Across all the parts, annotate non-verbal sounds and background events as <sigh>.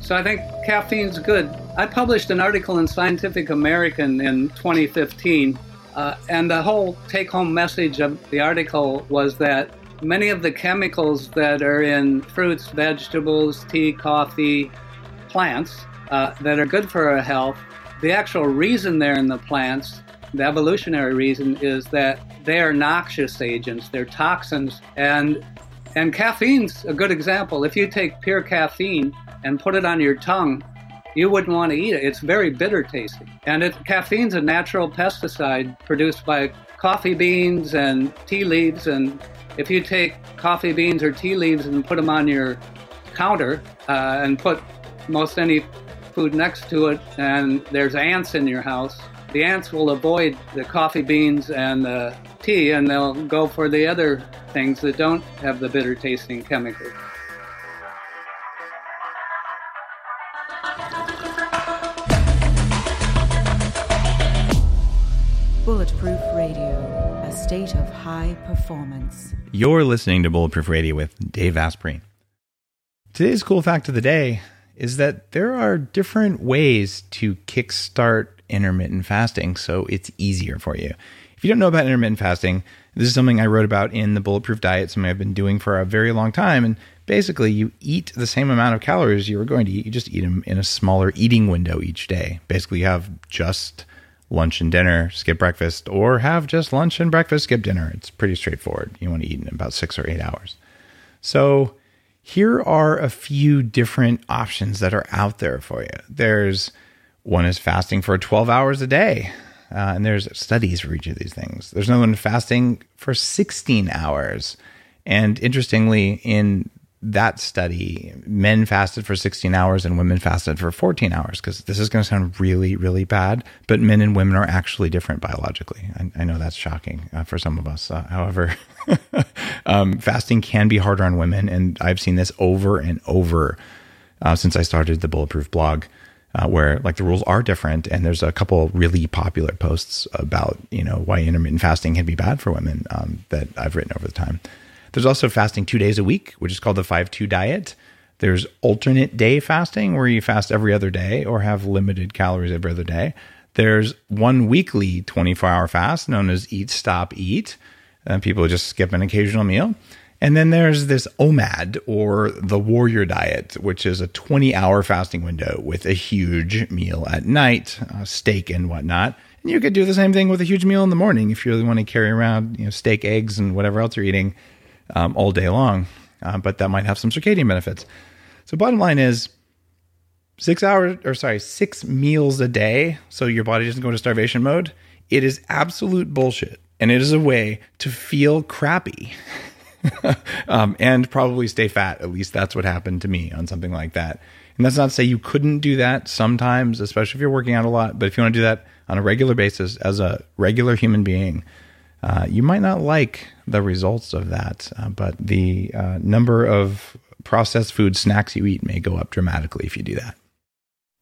So I think caffeine's good. I published an article in Scientific American in 2015, uh, and the whole take home message of the article was that many of the chemicals that are in fruits, vegetables, tea, coffee, plants uh, that are good for our health, the actual reason they're in the plants, the evolutionary reason, is that they are noxious agents, they're toxins, and and caffeine's a good example. If you take pure caffeine and put it on your tongue, you wouldn't want to eat it. It's very bitter tasting. And it, caffeine's a natural pesticide produced by coffee beans and tea leaves. And if you take coffee beans or tea leaves and put them on your counter uh, and put most any food next to it, and there's ants in your house, the ants will avoid the coffee beans and the tea and they'll go for the other things that don't have the bitter tasting chemicals. Bulletproof Radio, a state of high performance. You're listening to Bulletproof Radio with Dave Asprey. Today's cool fact of the day is that there are different ways to kickstart intermittent fasting so it's easier for you. If you don't know about intermittent fasting, this is something I wrote about in the Bulletproof Diet, something I've been doing for a very long time. And basically, you eat the same amount of calories you were going to eat, you just eat them in a smaller eating window each day. Basically, you have just lunch and dinner, skip breakfast, or have just lunch and breakfast, skip dinner. It's pretty straightforward. You want to eat in about six or eight hours. So, here are a few different options that are out there for you. There's one is fasting for 12 hours a day. Uh, and there's studies for each of these things. There's another one fasting for 16 hours. And interestingly, in that study, men fasted for 16 hours and women fasted for 14 hours. Because this is going to sound really, really bad, but men and women are actually different biologically. I, I know that's shocking uh, for some of us. Uh, however, <laughs> um, fasting can be harder on women. And I've seen this over and over uh, since I started the Bulletproof blog uh, where like the rules are different and there's a couple really popular posts about you know why intermittent fasting can be bad for women um, that i've written over the time there's also fasting two days a week which is called the 5-2 diet. There's alternate day fasting where you fast every other day or have limited calories every other day. There's one weekly 24 hour fast known as eat stop eat. And people just skip an occasional meal. And then there's this OMAD or the warrior diet, which is a 20 hour fasting window with a huge meal at night, uh, steak and whatnot. And you could do the same thing with a huge meal in the morning if you really want to carry around, you know, steak, eggs, and whatever else you're eating um, all day long. Uh, but that might have some circadian benefits. So, bottom line is six hours, or sorry, six meals a day. So your body doesn't go into starvation mode. It is absolute bullshit. And it is a way to feel crappy. <laughs> um, and probably stay fat. At least that's what happened to me on something like that. And that's not to say you couldn't do that sometimes, especially if you're working out a lot. But if you want to do that on a regular basis as a regular human being, uh, you might not like the results of that. Uh, but the uh, number of processed food snacks you eat may go up dramatically if you do that.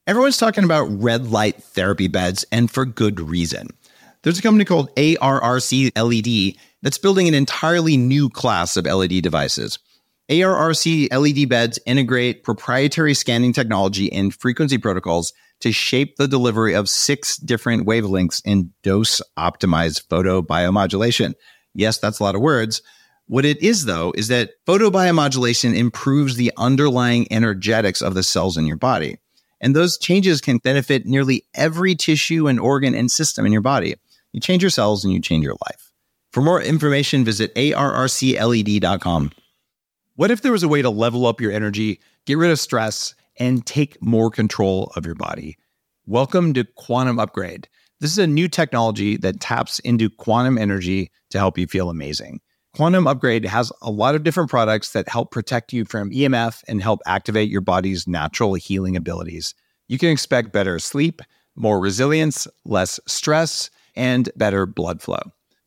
Everyone's talking about red light therapy beds, and for good reason. There's a company called ARRC LED that's building an entirely new class of LED devices. ARRC LED beds integrate proprietary scanning technology and frequency protocols to shape the delivery of six different wavelengths in dose optimized photobiomodulation. Yes, that's a lot of words. What it is, though, is that photobiomodulation improves the underlying energetics of the cells in your body. And those changes can benefit nearly every tissue and organ and system in your body. You change your cells and you change your life. For more information, visit arrcled.com. What if there was a way to level up your energy, get rid of stress, and take more control of your body? Welcome to Quantum Upgrade. This is a new technology that taps into quantum energy to help you feel amazing. Quantum Upgrade has a lot of different products that help protect you from EMF and help activate your body's natural healing abilities. You can expect better sleep, more resilience, less stress, and better blood flow.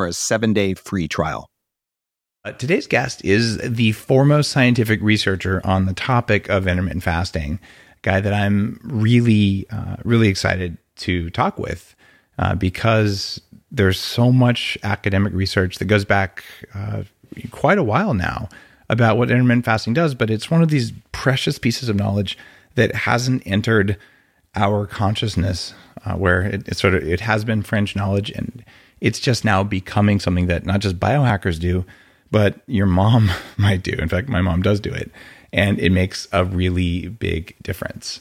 for a seven day free trial. Uh, today's guest is the foremost scientific researcher on the topic of intermittent fasting, a guy that I'm really, uh, really excited to talk with uh, because there's so much academic research that goes back uh, quite a while now about what intermittent fasting does, but it's one of these precious pieces of knowledge that hasn't entered our consciousness, uh, where it, it, sort of it has been fringe knowledge, and it's just now becoming something that not just biohackers do, but your mom <laughs> might do. In fact, my mom does do it, and it makes a really big difference.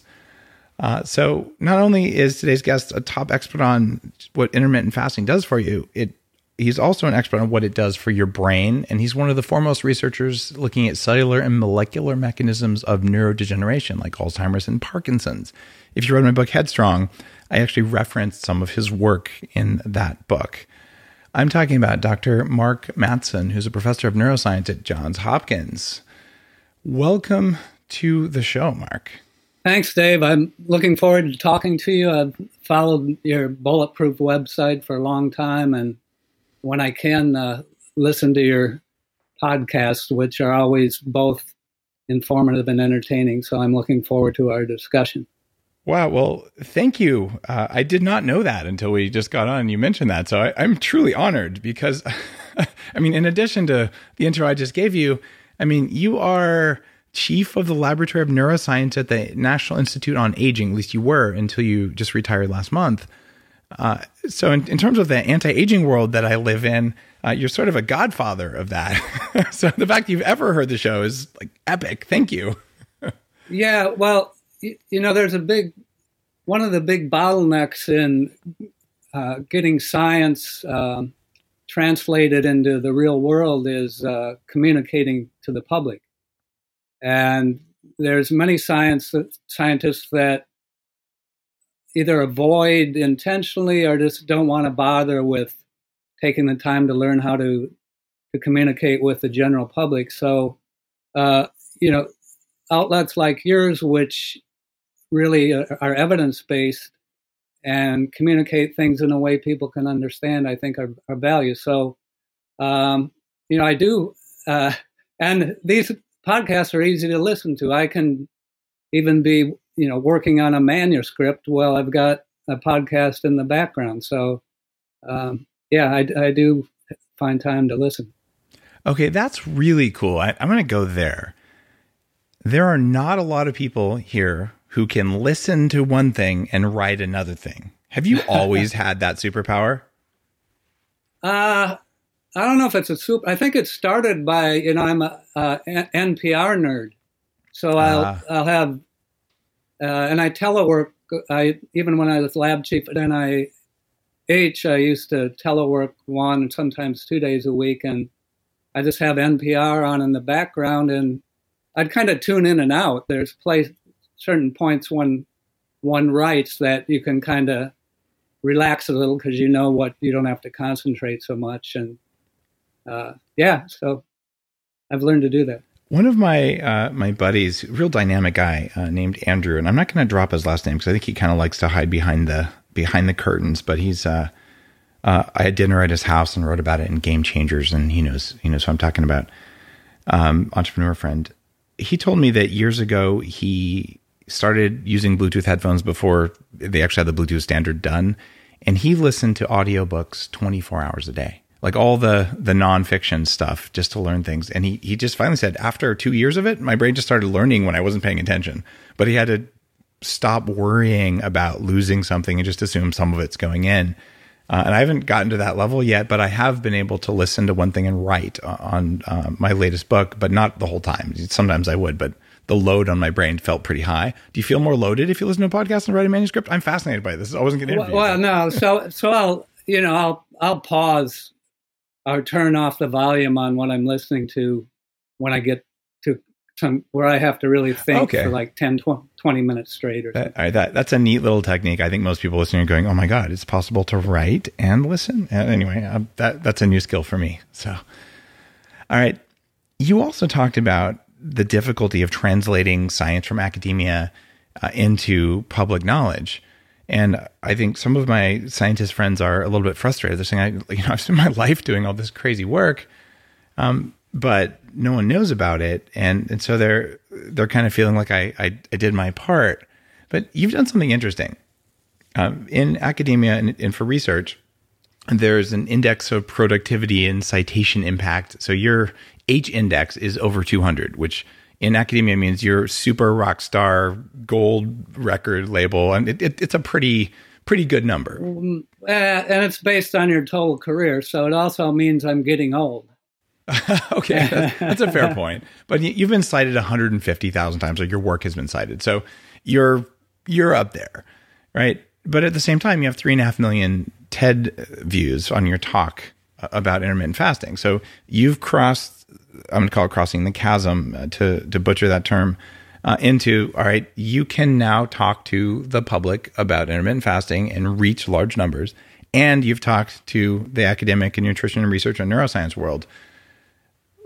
Uh, so, not only is today's guest a top expert on what intermittent fasting does for you, it he's also an expert on what it does for your brain, and he's one of the foremost researchers looking at cellular and molecular mechanisms of neurodegeneration, like Alzheimer's and Parkinson's. If you read my book Headstrong, I actually referenced some of his work in that book. I'm talking about Dr. Mark Mattson, who's a professor of neuroscience at Johns Hopkins. Welcome to the show, Mark. Thanks, Dave. I'm looking forward to talking to you. I've followed your Bulletproof website for a long time, and when I can uh, listen to your podcasts, which are always both informative and entertaining. So I'm looking forward to our discussion. Wow. Well, thank you. Uh, I did not know that until we just got on and you mentioned that. So I, I'm truly honored because, <laughs> I mean, in addition to the intro I just gave you, I mean, you are chief of the Laboratory of Neuroscience at the National Institute on Aging. At least you were until you just retired last month. Uh, so, in, in, terms of the anti-aging world that I live in, uh, you're sort of a godfather of that. <laughs> so, the fact you've ever heard the show is like epic. Thank you. <laughs> yeah, well, you, know, there's a big one of the big bottlenecks in uh, getting science um, translated into the real world is uh, communicating to the public, and there's many science scientists that either avoid intentionally or just don't want to bother with taking the time to learn how to to communicate with the general public. So, uh, you know, outlets like yours, which really are evidence based and communicate things in a way people can understand, I think are, are value. So, um, you know, I do, uh, and these podcasts are easy to listen to. I can even be you know working on a manuscript while i've got a podcast in the background so um, yeah I, I, do find time to listen okay that's really cool I, i'm going to go there there are not a lot of people here who can listen to one thing and write another thing have you <laughs> always had that superpower uh i don't know if it's a super i think it started by you know i'm a, npr nerd so I'll uh, I'll have uh, and I telework. I even when I was lab chief at NIH, I used to telework one and sometimes two days a week, and I just have NPR on in the background, and I'd kind of tune in and out. There's place certain points when one writes that you can kind of relax a little because you know what you don't have to concentrate so much, and uh, yeah, so I've learned to do that. One of my uh, my buddies, real dynamic guy uh, named Andrew, and I'm not going to drop his last name because I think he kind of likes to hide behind the behind the curtains. But he's uh, uh, I had dinner at his house and wrote about it in Game Changers, and he knows he knows what I'm talking about. Um, entrepreneur friend, he told me that years ago he started using Bluetooth headphones before they actually had the Bluetooth standard done, and he listened to audiobooks 24 hours a day like all the the nonfiction stuff just to learn things. And he he just finally said after two years of it, my brain just started learning when I wasn't paying attention. But he had to stop worrying about losing something and just assume some of it's going in. Uh, and I haven't gotten to that level yet, but I have been able to listen to one thing and write on uh, my latest book, but not the whole time. Sometimes I would, but the load on my brain felt pretty high. Do you feel more loaded if you listen to a podcast and write a manuscript? I'm fascinated by this. I wasn't going to interview. Well, well no. So, so I'll, you know, I'll, I'll pause or turn off the volume on what I'm listening to when I get to some where I have to really think okay. for like 10, 20 minutes straight or that, all right, that, that's a neat little technique. I think most people listening are going, oh my God, it's possible to write and listen. Anyway, uh, that, that's a new skill for me. So, all right. You also talked about the difficulty of translating science from academia uh, into public knowledge. And I think some of my scientist friends are a little bit frustrated. They're saying, I, you know, <laughs> I've spent my life doing all this crazy work, um, but no one knows about it, and and so they're they're kind of feeling like I I, I did my part. But you've done something interesting um, in academia and, and for research. There's an index of productivity and citation impact. So your H index is over 200, which in academia means you're super rock star gold record label, and it, it, it's a pretty pretty good number. Um, uh, and it's based on your total career, so it also means I'm getting old. <laughs> okay, that's, that's, a fair <laughs> point. But you've been cited 150,000 times, or your work has been cited, so you're you're up there, right? But at the same time, you have three and a half million TED views on your talk about intermittent fasting. So you've crossed I'm going to call it crossing the chasm uh, to to butcher that term uh, into all right. You can now talk to the public about intermittent fasting and reach large numbers, and you've talked to the academic and nutrition and research and neuroscience world.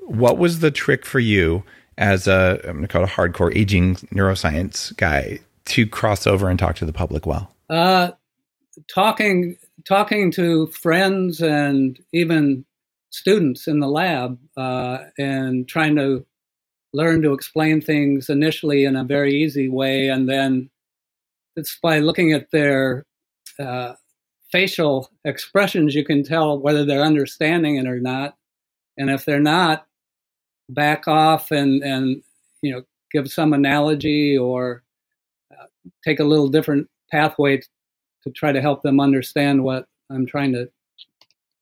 What was the trick for you as a I'm going to call it a hardcore aging neuroscience guy to cross over and talk to the public well? Uh, talking talking to friends and even students in the lab uh, and trying to learn to explain things initially in a very easy way. And then it's by looking at their uh, facial expressions, you can tell whether they're understanding it or not. And if they're not, back off and, and you know, give some analogy or uh, take a little different pathway to try to help them understand what I'm trying to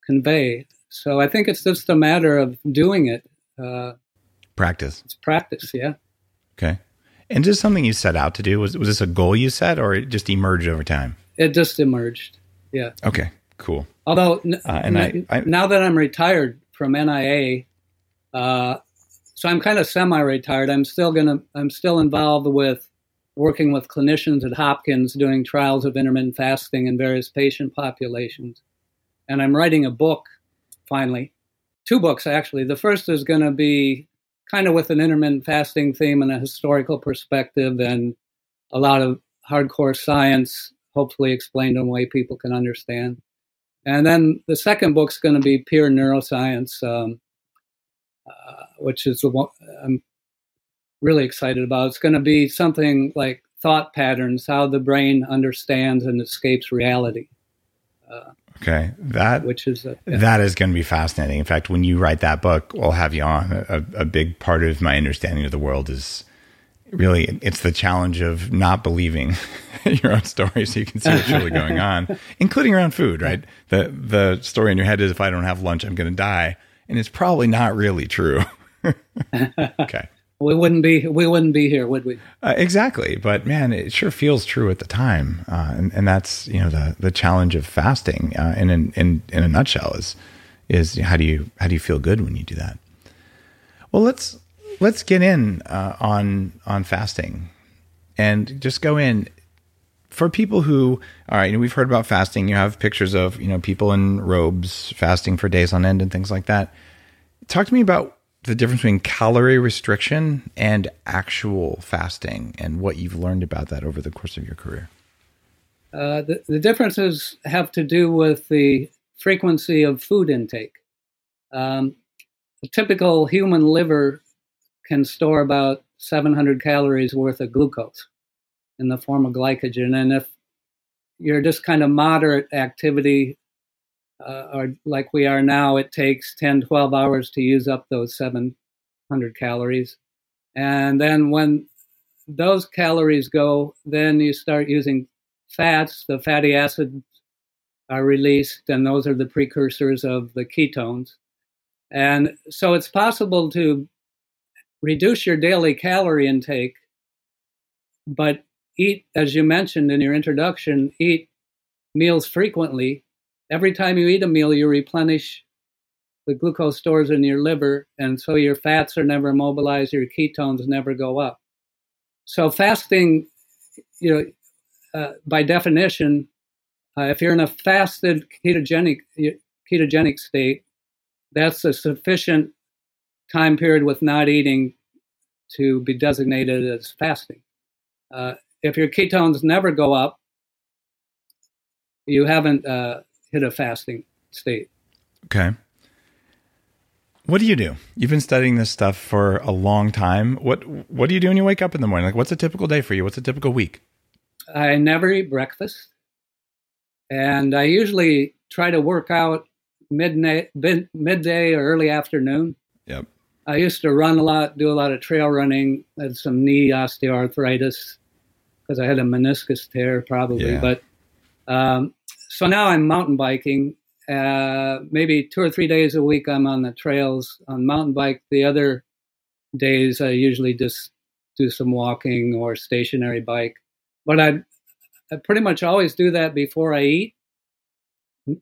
convey. So I think it's just a matter of doing it. Uh, practice. It's practice, yeah. Okay. And just something you set out to do was was this a goal you set, or it just emerged over time? It just emerged. Yeah. Okay. Cool. Although, uh, and I, I, now that I'm retired from NIA, uh, so I'm kind of semi-retired. I'm still gonna. I'm still involved with working with clinicians at Hopkins doing trials of intermittent fasting in various patient populations, and I'm writing a book finally. Two books, actually. The first is going to be kind of with an intermittent fasting theme and a historical perspective and a lot of hardcore science, hopefully explained in a way people can understand. And then the second book's going to be pure neuroscience, um, uh, which is the one I'm really excited about. It's going to be something like thought patterns, how the brain understands and escapes reality. Uh, Okay, that which is a, yeah. that is going to be fascinating. In fact, when you write that book, we'll have you on. A, a, big part of my understanding of the world is really it's the challenge of not believing <laughs> your own story, so you can see what's really <laughs> going on, including around food. Right? The the story in your head is if I don't have lunch, I'm going to die, and it's probably not really true. <laughs> okay we wouldn't be we wouldn't be here, would we? Uh, exactly, but man, it sure feels true at the time, uh, and and that's you know the the challenge of fasting. Uh, in, in in in a nutshell is is how do you how do you feel good when you do that? Well, let's let's get in uh, on on fasting, and just go in for people who all right. You know, we've heard about fasting. You have pictures of you know people in robes fasting for days on end and things like that. Talk to me about the difference between calorie restriction and actual fasting and what you've learned about that over the course of your career. Uh, the, the, differences have to do with the frequency of food intake. Um, a typical human liver can store about 700 calories worth of glucose in the form of glycogen. And if you're just kind of moderate activity, uh, or like we are now, it takes 10, 12 hours to use up those 700 calories. And then when those calories go, then you start using fats. The fatty acids are released, and those are the precursors of the ketones. And so it's possible to reduce your daily calorie intake, but eat, as you mentioned in your introduction, eat meals frequently every time you eat a meal, you replenish the glucose stores in your liver, and so your fats are never mobilized, your ketones never go up. So fasting, you know, uh, by definition, uh, if you're in a fasted ketogenic ketogenic state, that's a sufficient time period with not eating to be designated as fasting. Uh, if your ketones never go up, you haven't uh, hit a fasting state. Okay. What do you do? You've been studying this stuff for a long time. What What do you do when you wake up in the morning? Like, what's a typical day for you? What's a typical week? I never eat breakfast, and I usually try to work out midday, midday or early afternoon. Yep. I used to run a lot, do a lot of trail running. I had some knee osteoarthritis because I had a meniscus tear, probably. Yeah. But um, so now I'm mountain biking. Uh, maybe two or three days a week, I'm on the trails on mountain bike. The other days, I usually just do some walking or stationary bike. But I, I pretty much always do that before I eat,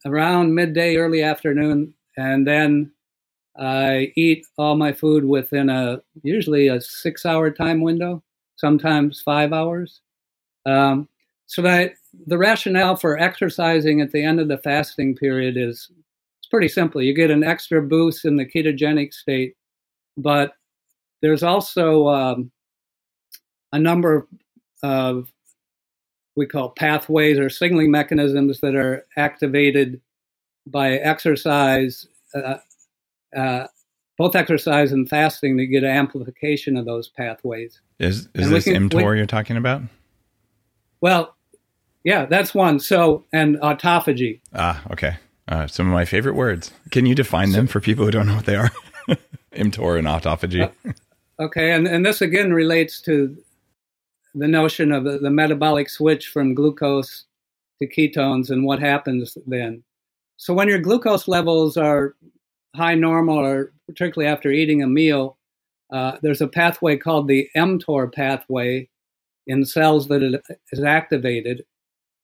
around midday, early afternoon, and then I eat all my food within a usually a six-hour time window, sometimes five hours. Um, so that the rationale for exercising at the end of the fasting period is it's pretty simple. You get an extra boost in the ketogenic state, but there's also um, a number of, of we call pathways or signaling mechanisms that are activated by exercise, uh, uh, both exercise and fasting to get an amplification of those pathways. Is is this can- mTOR we- you're talking about? Well, yeah, that's one. So, and autophagy. Ah, okay. Uh, some of my favorite words. Can you define them for people who don't know what they are? <laughs> mTOR and autophagy. Okay, and, and this again relates to the notion of the, the metabolic switch from glucose to ketones and what happens then. So when your glucose levels are high normal, or particularly after eating a meal, uh, there's a pathway called the mTOR pathway in cells that it is activated,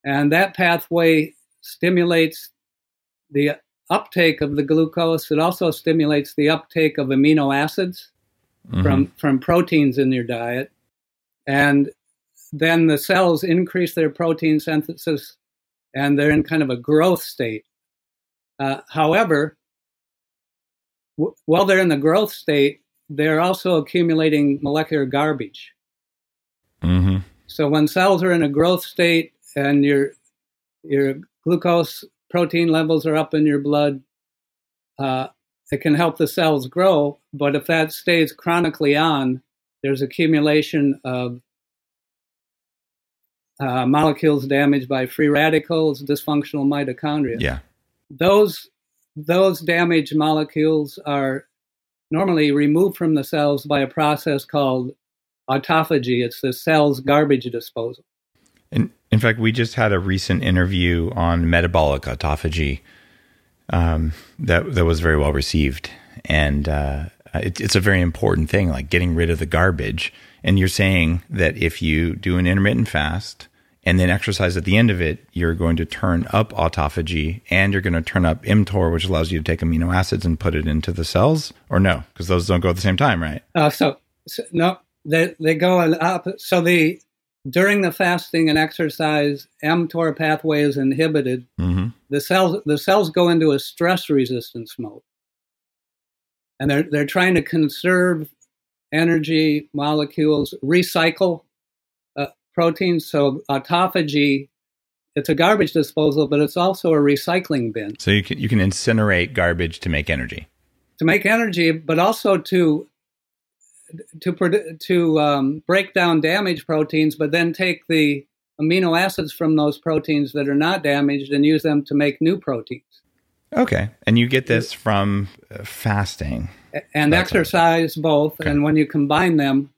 and that pathway stimulates the uptake of the glucose. It also stimulates the uptake of amino acids Mhm. from from proteins in your diet, and then the cells increase their protein synthesis, and they're in kind of a growth state. Uh, however, w- while they're in the growth state, they're also accumulating molecular garbage. Mhm. So when cells are in a growth state and your your glucose protein levels are up in your blood, uh, it can help the cells grow. But if that stays chronically on, there's accumulation of uh, molecules damaged by free radicals, dysfunctional mitochondria. Yeah. Those those damaged molecules are normally removed from the cells by a process called autophagy. It's the cell's garbage disposal. In, in fact, we just had a recent interview on metabolic autophagy um, that that was very well received, and uh, it, it's a very important thing, like getting rid of the garbage. And you're saying that if you do an intermittent fast and then exercise at the end of it, you're going to turn up autophagy and you're going to turn up mTOR, which allows you to take amino acids and put it into the cells, or no? Because those don't go at the same time, right? Uh, so, so no, they they go in up. So the during the fasting and exercise, mTOR pathway is inhibited. Mm-hmm. The cells the cells go into a stress resistance mode, and they're they're trying to conserve energy molecules, recycle uh, proteins. So autophagy, it's a garbage disposal, but it's also a recycling bin So you can you can incinerate garbage to make energy. to make energy, but also to to to um, break down damaged proteins, but then take the amino acids from those proteins that are not damaged and use them to make new proteins. Okay, and you get this from uh, fasting. And That's exercise both, Okay. and when you combine them,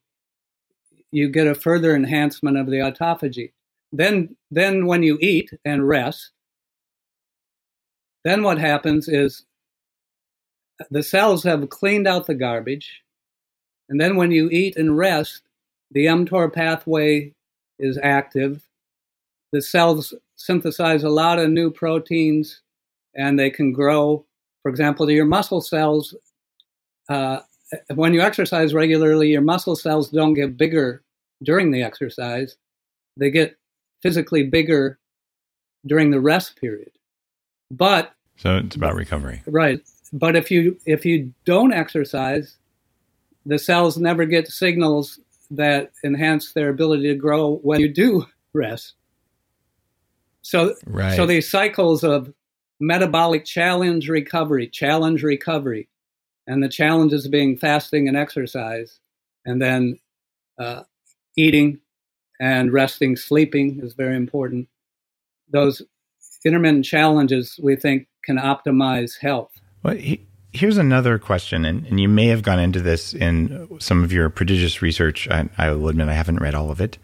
you get a further enhancement of the autophagy. Then, then when you eat and rest, then what happens is the cells have cleaned out the garbage, and then when you eat and rest, the mTOR pathway is active. The cells synthesize a lot of new proteins, and they can grow. For example, your muscle cells uh, when you exercise regularly, your muscle cells don't get bigger during the exercise. They get physically bigger during the rest period. But So it's about recovery. right, but if you if you don't exercise, the cells never get signals that enhance their ability to grow when you do <laughs> rest. So, Right. so these cycles of metabolic challenge recovery, challenge recovery, and the challenges being fasting and exercise, and then uh, eating and resting, sleeping is very important. Those intermittent challenges we think can optimize health. Well, he, here's another question, and, and you may have gone into this in some of your prodigious research. I, I will admit I haven't read all of it.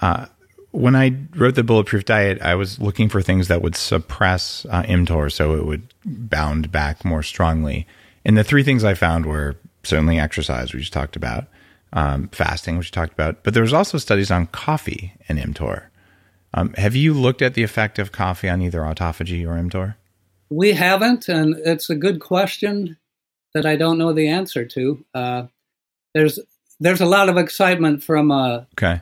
Uh, when I wrote the Bulletproof Diet, I was looking for things that would suppress uh, mTOR so it would bound back more strongly. And the three things I found were certainly exercise, we just talked about, um, fasting, which we talked about, but there was also studies on coffee and mTOR. Um, have you looked at the effect of coffee on either autophagy or mTOR? We haven't, and it's a good question that I don't know the answer to. Uh, there's there's a lot of excitement from a Okay.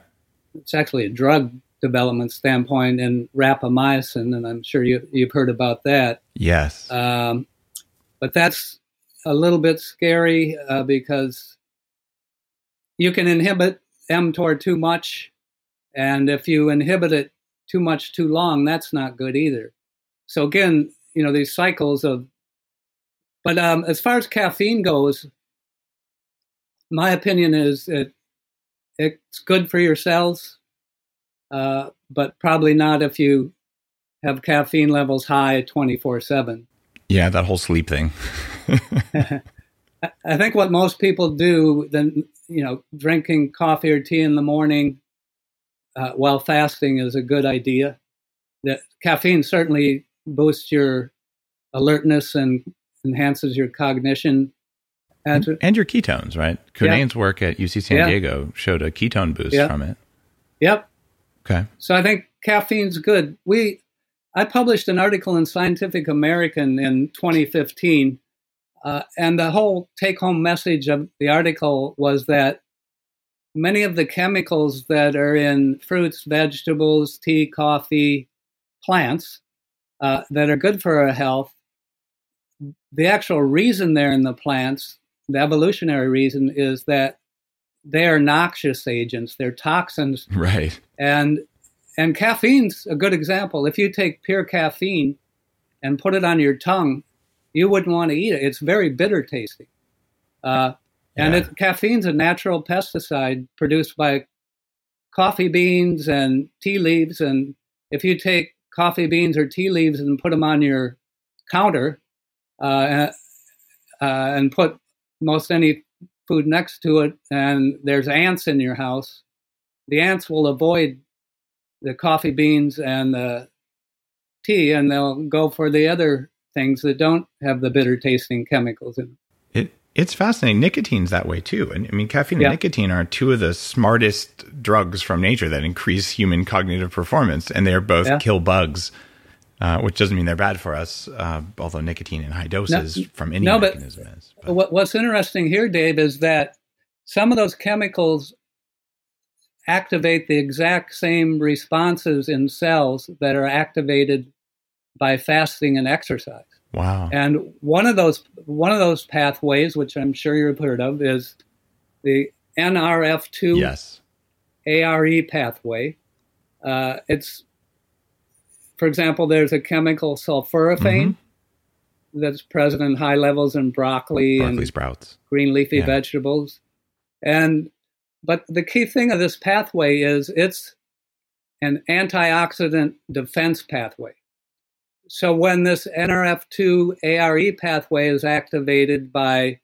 it's actually a drug development standpoint in rapamycin, and I'm sure you you've heard about that. Yes. Um, but that's a little bit scary uh, because you can inhibit mTOR too much, and if you inhibit it too much too long, that's not good either. So again, you know these cycles of. But um, as far as caffeine goes, my opinion is that it's good for your cells, uh, but probably not if you have caffeine levels high twenty four seven. Yeah, that whole sleep thing. <laughs> I- I think what most people do, then you know, drinking coffee or tea in the morning uh, while fasting is a good idea. That caffeine certainly boosts your alertness and enhances your cognition. And and your ketones, right? Cunnane's work at UC San Yeah. Diego showed a ketone boost Yeah. from it. yep, Okay. So I think caffeine's good. We, I published an article in Scientific American in 2015, uh, and the whole take-home message of the article was that many of the chemicals that are in fruits, vegetables, tea, coffee, plants uh, that are good for our health, the actual reason they're in the plants, the evolutionary reason, is that they are noxious agents. They're toxins <laughs> Right. and and caffeine's a good example. If you take pure caffeine and put it on your tongue, you wouldn't want to eat it. It's very bitter tasting. Uh, and Yeah. it, caffeine's a natural pesticide produced by coffee beans and tea leaves. And if you take coffee beans or tea leaves and put them on your counter uh, uh, and put most any food next to it, and there's ants in your house, the ants will avoid the coffee beans and the tea, and they'll go for the other things that don't have the bitter tasting chemicals in them. It it's fascinating. Nicotine's that way too. And I mean, caffeine Yeah. and nicotine are two of the smartest drugs from nature that increase human cognitive performance, and they are both Yeah. kill bugs. Uh, which doesn't mean they're bad for us, uh, although nicotine in high doses from any no, but- mechanism is. But- What, what's interesting here, Dave, is that some of those chemicals activate the exact same responses in cells that are activated by fasting and exercise. Wow. And one of those one of those pathways, which I'm sure you've heard of, is the NRF2 yes. ARE pathway. Uh, it's, for example, there's a chemical sulforaphane that's present in high levels in broccoli, Broccoli and sprouts. green leafy Yeah. vegetables. And but the key thing of this pathway is it's an antioxidant defense pathway. So when this NRF2 ARE pathway is activated by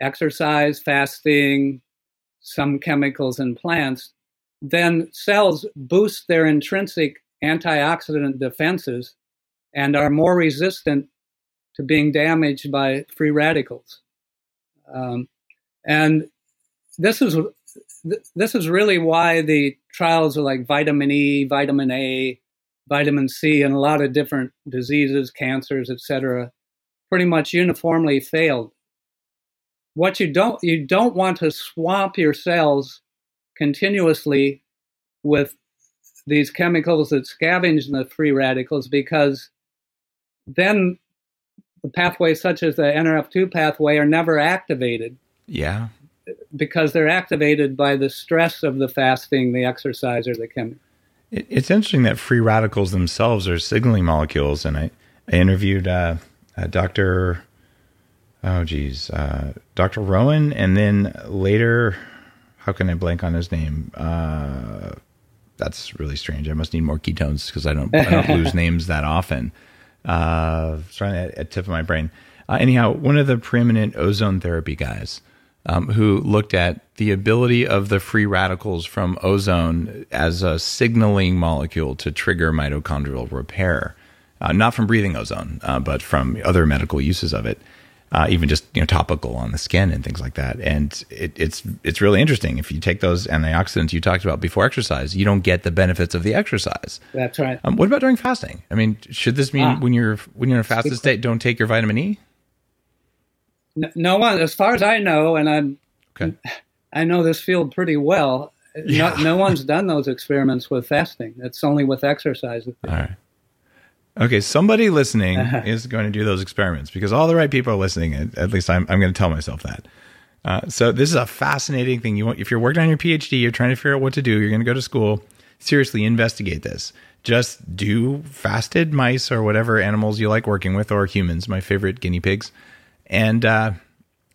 exercise, fasting, some chemicals in plants, then cells boost their intrinsic antioxidant defenses and are more resistant to being damaged by free radicals. Um, and this is this is really why the trials of like vitamin E, vitamin A, vitamin C, and a lot of different diseases, cancers, etc., pretty much uniformly failed. What you don't you don't want to swamp your cells continuously with these chemicals that scavenge the free radicals because then the pathways such as the NRF2 pathway are never activated Yeah. because they're activated by the stress of the fasting, the exercise, or the chemical. It, it's interesting that free radicals themselves are signaling molecules, and I, I interviewed uh, uh, Dr. Oh, geez, uh, Dr. Rowen, and then later, how can I blank on his name? Uh, that's really strange. I must need more ketones because I don't, I don't lose <laughs> names that often. Uh, trying at, at tip of my brain. Uh, anyhow, one of the preeminent ozone therapy guys um, who looked at the ability of the free radicals from ozone as a signaling molecule to trigger mitochondrial repair, uh, not from breathing ozone, uh, but from other medical uses of it. Uh, even just you know topical on the skin and things like that, and it, it's it's really interesting. If you take those antioxidants you talked about before exercise, you don't get the benefits of the exercise. That's right. Um, what about during fasting? I mean, should this mean Ah. when you're when you're in a fasted state, don't take your vitamin E? No, one, as far as I know, and I'm Okay. I know this field pretty well. Yeah. No, no one's done those experiments with fasting. It's only with exercise. All right. Okay, somebody listening <laughs> is going to do those experiments because all the right people are listening. At, at least I'm, I'm going to tell myself that. Uh, so this is a fascinating thing. You want, if you're working on your PhD, you're trying to figure out what to do. You're going to go to school. Seriously, investigate this. Just do fasted mice or whatever animals you like working with, or humans. My favorite guinea pigs, and uh,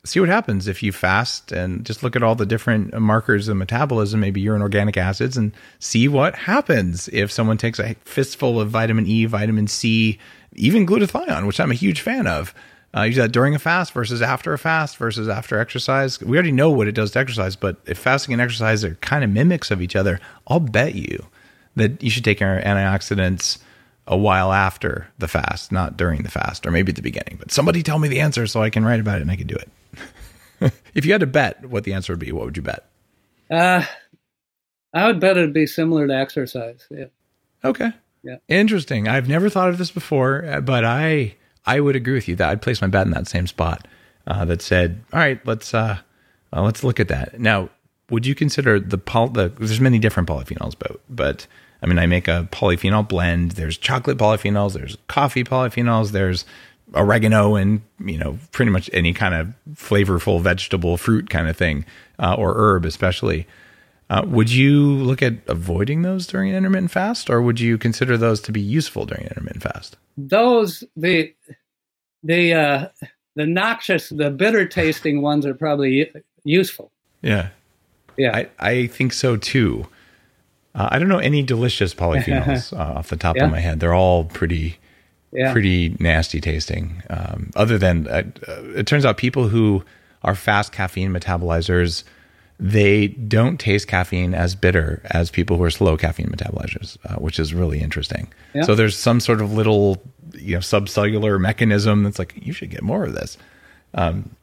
see what happens if you fast and just look at all the different markers of metabolism, maybe urine organic acids, and see what happens if someone takes a fistful of vitamin E, vitamin C, even glutathione, which I'm a huge fan of. Uh, use that during a fast versus after a fast versus after exercise. We already know what it does to exercise, but if fasting and exercise are kind of mimics of each other, I'll bet you that you should take your antioxidants a while after the fast, not during the fast, or maybe at the beginning. But somebody tell me the answer so I can write about it and I can do it. <laughs> if you had to bet what the answer would be, what would you bet? Uh, I would bet it'd be similar to exercise. Yeah. Okay. Yeah. Interesting. I've never thought of this before, uh, but I I would agree with you that I'd place my bet in that same spot. Uh, that said, all right, let's uh, uh, let's look at that. Now, would you consider the poly? The, there's many different polyphenols, but but I mean, I make a polyphenol blend. There's chocolate polyphenols. There's coffee polyphenols. There's oregano and you know pretty much any kind of flavorful vegetable fruit kind of thing uh, or herb especially uh, would you look at avoiding those during an intermittent fast or would you consider those to be useful during an intermittent fast Those the the uh, the noxious, the bitter tasting ones are probably useful. yeah Yeah. i, I think so too i don't know any delicious polyphenols <laughs> uh, off the top Yeah. of my head they're all pretty yeah. pretty nasty tasting. Um, other than uh, uh, it turns out people who are fast caffeine metabolizers, they don't taste caffeine as bitter as people who are slow caffeine metabolizers, uh, which is really interesting. Yeah. So there's some sort of little you know subcellular mechanism that's like you should get more of this. Um,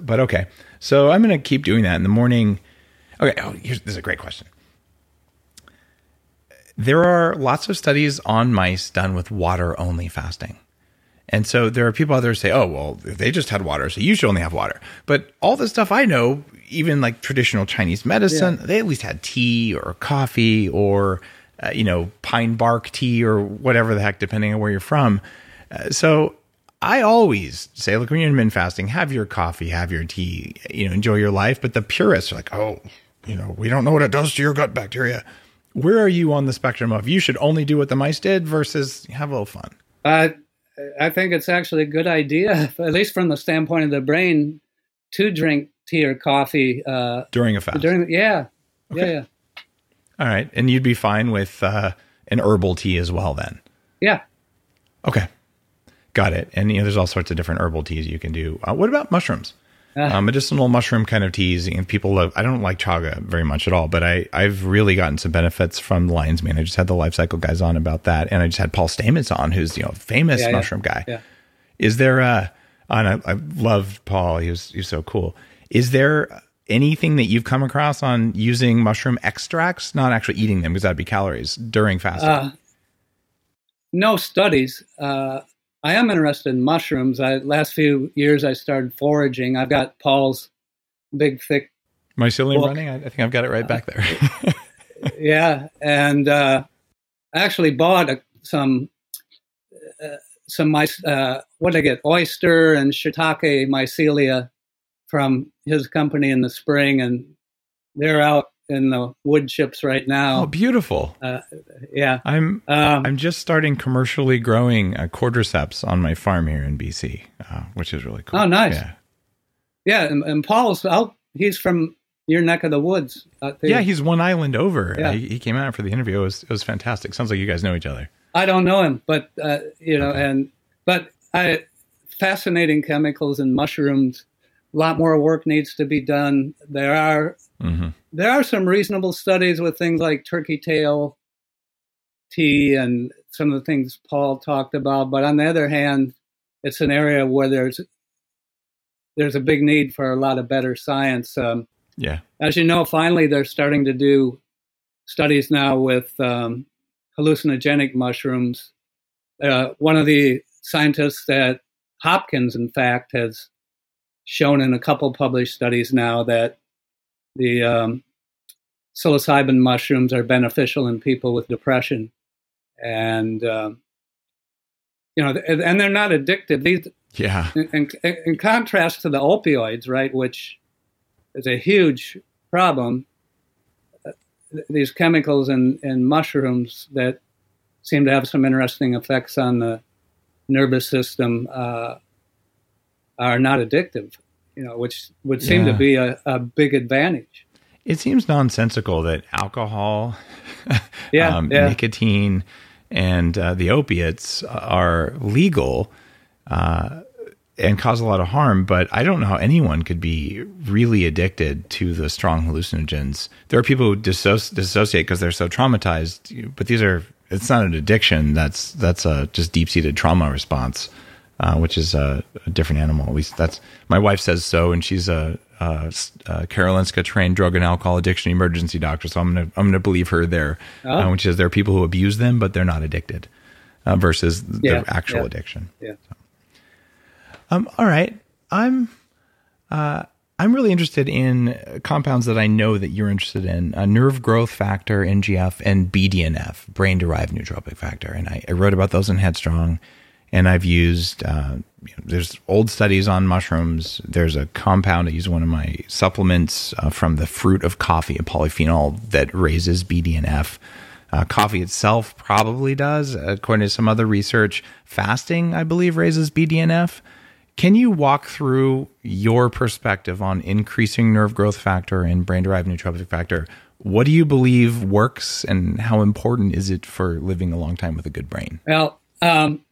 but okay, so I'm going to keep doing that in the morning. Okay, oh, here's this is a great question there are lots of studies on mice done with water only fasting. And so there are people out there who say, oh, well, they just had water, so you should only have water. But all the stuff I know, even like traditional Chinese medicine, they at least had tea or coffee or, uh, you know, pine bark tea or whatever the heck, depending on where you're from. Uh, so I always say, look, when you're intermittent fasting, have your coffee, have your tea, you know, enjoy your life. But the purists are like, oh, you know, we don't know what it does to your gut bacteria. Where are you on the spectrum of you should only do what the mice did versus have a little fun? Uh, I think it's actually a good idea, <laughs> at least from the standpoint of the brain, to drink tea or coffee uh, during a fast. during. Yeah, yeah, yeah, All right, and you'd be fine with uh, an herbal tea as well, then. yeah. Okay, got it. And you know, there's all sorts of different herbal teas you can do. Uh, what about mushrooms? Uh, medicinal mushroom kind of teas. And people love. I don't like chaga very much at all, but I I've really gotten some benefits from the Lion's Mane. I just had the Life Cykel guys on about that, and I just had Paul Stamets on, who's you know famous Yeah, yeah, mushroom guy. yeah. Is there a? And I, I loved Paul. He was he was so cool. Is there anything that you've come across on using mushroom extracts, not actually eating them because that'd be calories during fasting? Uh, no studies. Uh, I am interested in mushrooms. I last few years I started foraging. I've got Paul's big thick Mycelium book. running. I, I think I've got it right back there. <laughs> yeah, and uh, I actually bought a, some uh, some mice. Uh, what did I get? Oyster and shiitake mycelia from his company in the spring, and they're out in the wood chips right now. Oh, beautiful! Uh, yeah, I'm um, I'm just starting commercially growing uh, cordyceps on my farm here in BC, uh, which is really cool. Oh, nice. Yeah, yeah, and, and Paul's out. He's from your neck of the woods. yeah. He's one island over. Yeah. He, he came out for the interview. It was it was fantastic. Sounds like you guys know each other. I don't know him, but uh, you know, Okay. and but I fascinating chemicals and mushrooms. A lot more work needs to be done. There are hmm there are some reasonable studies with things like turkey tail tea and some of the things Paul talked about. But on the other hand, it's an area where there's there's a big need for a lot of better science. Um, Yeah. as you know, finally they're starting to do studies now with um, hallucinogenic mushrooms. Uh, one of the scientists at Hopkins, in fact, has shown in a couple published studies now that the um, psilocybin mushrooms are beneficial in people with depression, and um, you know, and and they're not addictive. These Yeah. in, in, in contrast to the opioids, right, which is a huge problem, uh, these chemicals in, in mushrooms that seem to have some interesting effects on the nervous system uh, are not addictive, you know, which would seem Yeah. to be a, a big advantage. It seems nonsensical that alcohol, <laughs> Yeah, um, yeah. nicotine, and uh, the opiates are legal uh, and cause a lot of harm. But I don't know how anyone could be really addicted to the strong hallucinogens. There are people who disso- dissociate because they're so traumatized. But these are it's not an addiction. That's that's a just deep seated trauma response. Uh, which is a, a different animal. At least that's my wife says so, and she's a, a, a Karolinska trained drug and alcohol addiction emergency doctor. So I'm gonna I'm gonna believe her there Oh. uh, when she says there are people who abuse them, but they're not addicted, uh, versus Yeah, the actual yeah. addiction. Yeah. Um, all right, I'm uh, I'm really interested in compounds that I know that you're interested in: uh, nerve growth factor (NGF) and BDNF, brain derived neurotrophic factor. And I, I wrote about those in Headstrong, and I've used. Uh, you know, there's old studies on mushrooms. There's a compound I use one of my supplements uh, from the fruit of coffee, a polyphenol that raises BDNF. Uh, coffee itself probably does, according to some other research. Fasting, I believe, raises BDNF. Can you walk through your perspective on increasing nerve growth factor and brain derived neurotrophic factor? What do you believe works, and how important is it for living a long time with a good brain? Well, um,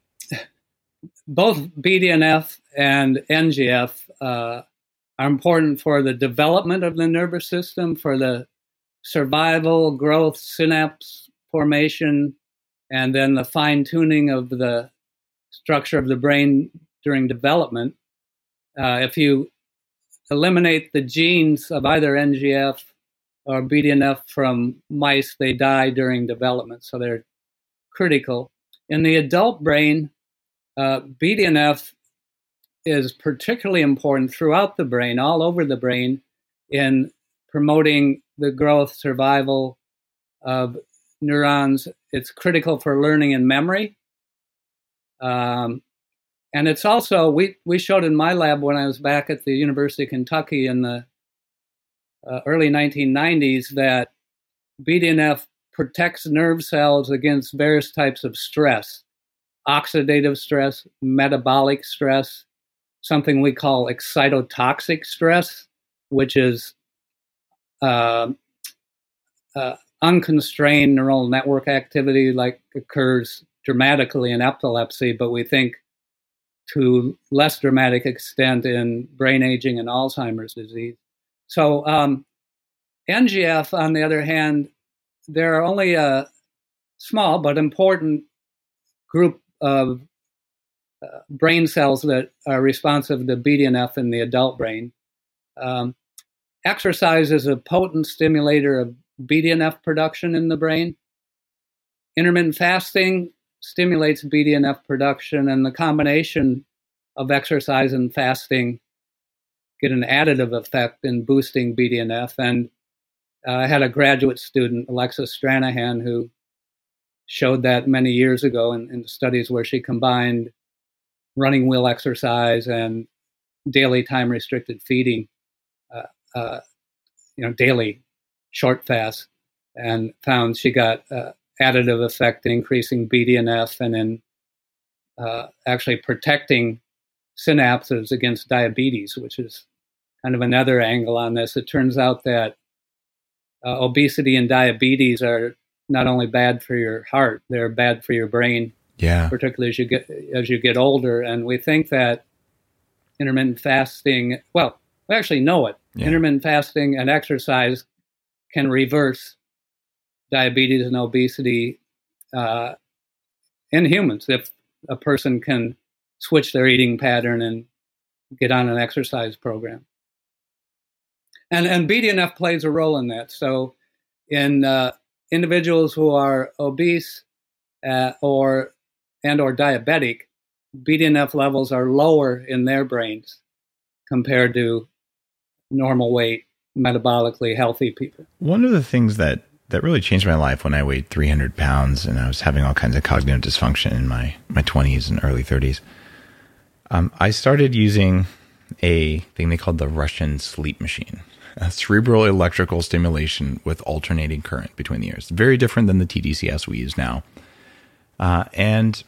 both BDNF and NGF uh, are important for the development of the nervous system, for the survival, growth, synapse formation, and then the fine tuning of the structure of the brain during development. Uh, if you eliminate the genes of either NGF or BDNF from mice, they die during development, so they're critical. In the adult brain, uh, BDNF is particularly important throughout the brain, all over the brain, in promoting the growth, survival of neurons. It's critical for learning and memory. Um, and it's also, we, we showed in my lab when I was back at the University of Kentucky in the uh, early 1990s that BDNF protects nerve cells against various types of stress oxidative stress, metabolic stress, something we call excitotoxic stress, which is uh, uh, unconstrained neural network activity, like occurs dramatically in epilepsy, but we think to less dramatic extent in brain aging and Alzheimer's disease. So, um, NGF, on the other hand, there are only a small but important group of uh, brain cells that are responsive to BDNF in the adult brain. Um, exercise is a potent stimulator of BDNF production in the brain. Intermittent fasting stimulates BDNF production, and the combination of exercise and fasting get an additive effect in boosting BDNF. And uh, I had a graduate student, Alexis Stranahan, who showed that many years ago in, in studies where she combined running wheel exercise and daily time restricted feeding. uh, you know, daily short fast, and found she got uh, additive effect increasing BDNF and then uh, actually protecting synapses against diabetes, which is kind of another angle on this. It turns out that uh, obesity and diabetes are not only bad for your heart, they're bad for your brain. Yeah. Particularly as you get as you get older, and we think that intermittent fasting. Well, we actually know it. Yeah. Intermittent fasting and exercise can reverse diabetes and obesity uh, in humans if a person can switch their eating pattern and get on an exercise program. And and BDNF plays a role in that. So in uh, individuals who are obese uh, or and or diabetic, BDNF levels are lower in their brains compared to normal weight, metabolically healthy people. One of the things that that really changed my life when I weighed 300 pounds and I was having all kinds of cognitive dysfunction in my my 20s and early 30s. Um, I started using a thing they called the Russian sleep machine, cerebral electrical stimulation with alternating current between the ears. Very different than the TDCS we use now. Uh, and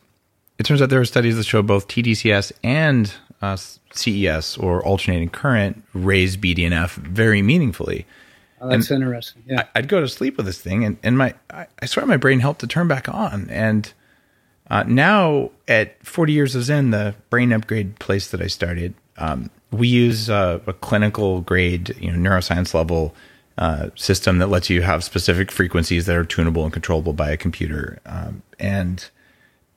it turns out there are studies that show both TDCS and uh, CES or alternating current raise BDNF very meaningfully. Oh, that's and interesting. Yeah, I, would go to sleep with this thing, and and my I, I swear my brain helped to turn back on. And uh, now at 40 years of Zen, the brain upgrade place that I started, um, we use uh, a clinical grade, you know, neuroscience level uh, system that lets you have specific frequencies that are tunable and controllable by a computer, um, and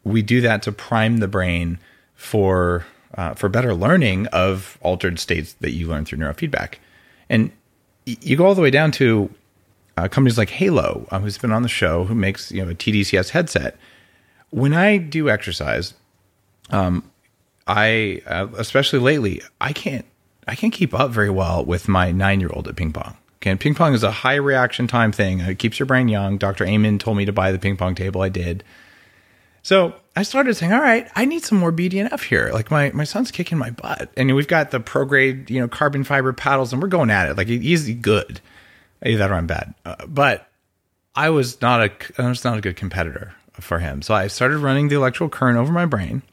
we do that to prime the brain for uh, for better learning of altered states that you learn through neurofeedback. And you go all the way down to uh, companies like Halo, uh, who's been on the show, who makes you know a TDCS headset. When I do exercise, um, I uh, especially lately, I can't I can't keep up very well with my nine year old at ping pong. Okay, ping pong is a high reaction time thing. It keeps your brain young. Dr. Amen told me to buy the ping pong table. I did. So I started saying, all right, I need some more BDNF here. Like my, my son's kicking my butt. And we've got the pro grade, you know, carbon fiber paddles and we're going at it. Like he's good. Either that or I'm bad. Uh, but I was not a, I was not a good competitor for him. So I started running the electrical current over my brain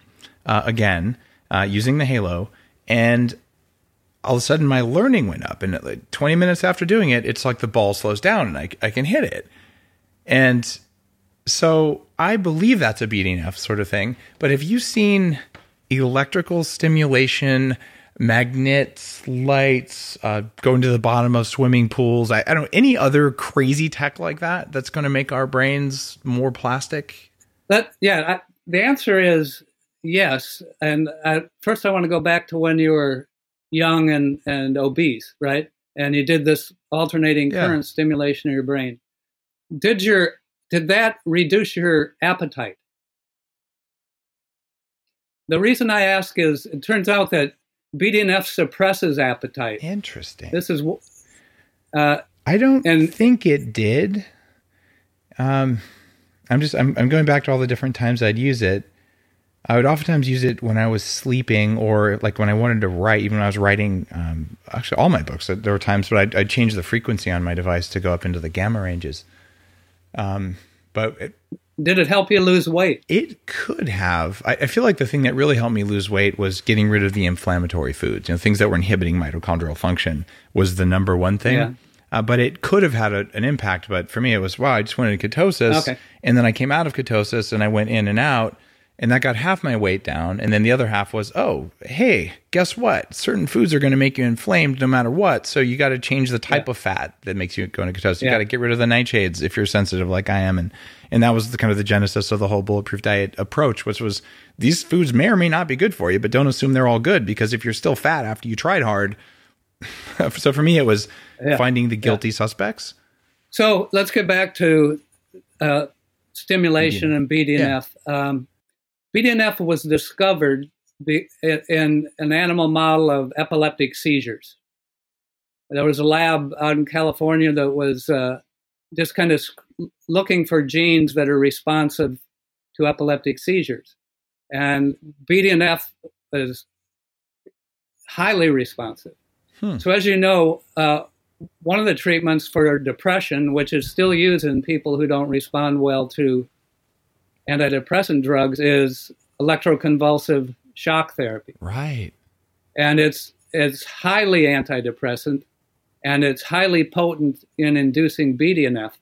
uh, again, uh, using the Halo. And all of a sudden my learning went up. And like 20 minutes after doing it, it's like the ball slows down and I, I can hit it. And so I believe that's a BDNF sort of thing. But have you seen electrical stimulation, magnets, lights, uh, going to the bottom of swimming pools? I, I don't know any other crazy tech like that that's going to make our brains more plastic. That yeah, I, the answer is yes. And I, first, I want to go back to when you were young and and obese, right? And you did this alternating current stimulation of your brain. Did your did that reduce your appetite? The reason I ask is it turns out that BDNF suppresses appetite. Interesting. This is. Uh, I don't and, think it did. Um, I'm just I'm, I'm going back to all the different times I'd use it. I would oftentimes use it when I was sleeping or like when I wanted to write, even when I was writing, um, actually all my books, there were times, but I'd, I'd, change the frequency on my device to go up into the gamma ranges. Um, but it, did it help you lose weight? It could have. I, I, feel like the thing that really helped me lose weight was getting rid of the inflammatory foods. You know, things that were inhibiting mitochondrial function was the number one thing. Yeah. Uh, but it could have had a, an impact. But for me, it was wow. I just went into ketosis, okay. and then I came out of ketosis, and I went in and out, and that got half my weight down. And then the other half was, oh, hey, guess what? Certain foods are going to make you inflamed no matter what. So you got to change the type yeah. of fat that makes you go into ketosis. You yeah. got to get rid of the nightshades if you're sensitive like I am. And and that was the kind of the genesis of the whole bulletproof diet approach, which was these foods may or may not be good for you, but don't assume they're all good because if you're still fat after you tried hard. <laughs> so for me, it was yeah. finding the guilty suspects. So let's get back to uh, stimulation and BDNF. Um, BDNF was discovered in an animal model of epileptic seizures. There was a lab out in California that was uh, just kind of looking for genes that are responsive to epileptic seizures. And BDNF is highly responsive. Hmm. So, as you know, uh, one of the treatments for depression, which is still used in people who don't respond well to antidepressant drugs, is electroconvulsive shock therapy. Right. And it's it's highly antidepressant and it's highly potent in inducing BDNF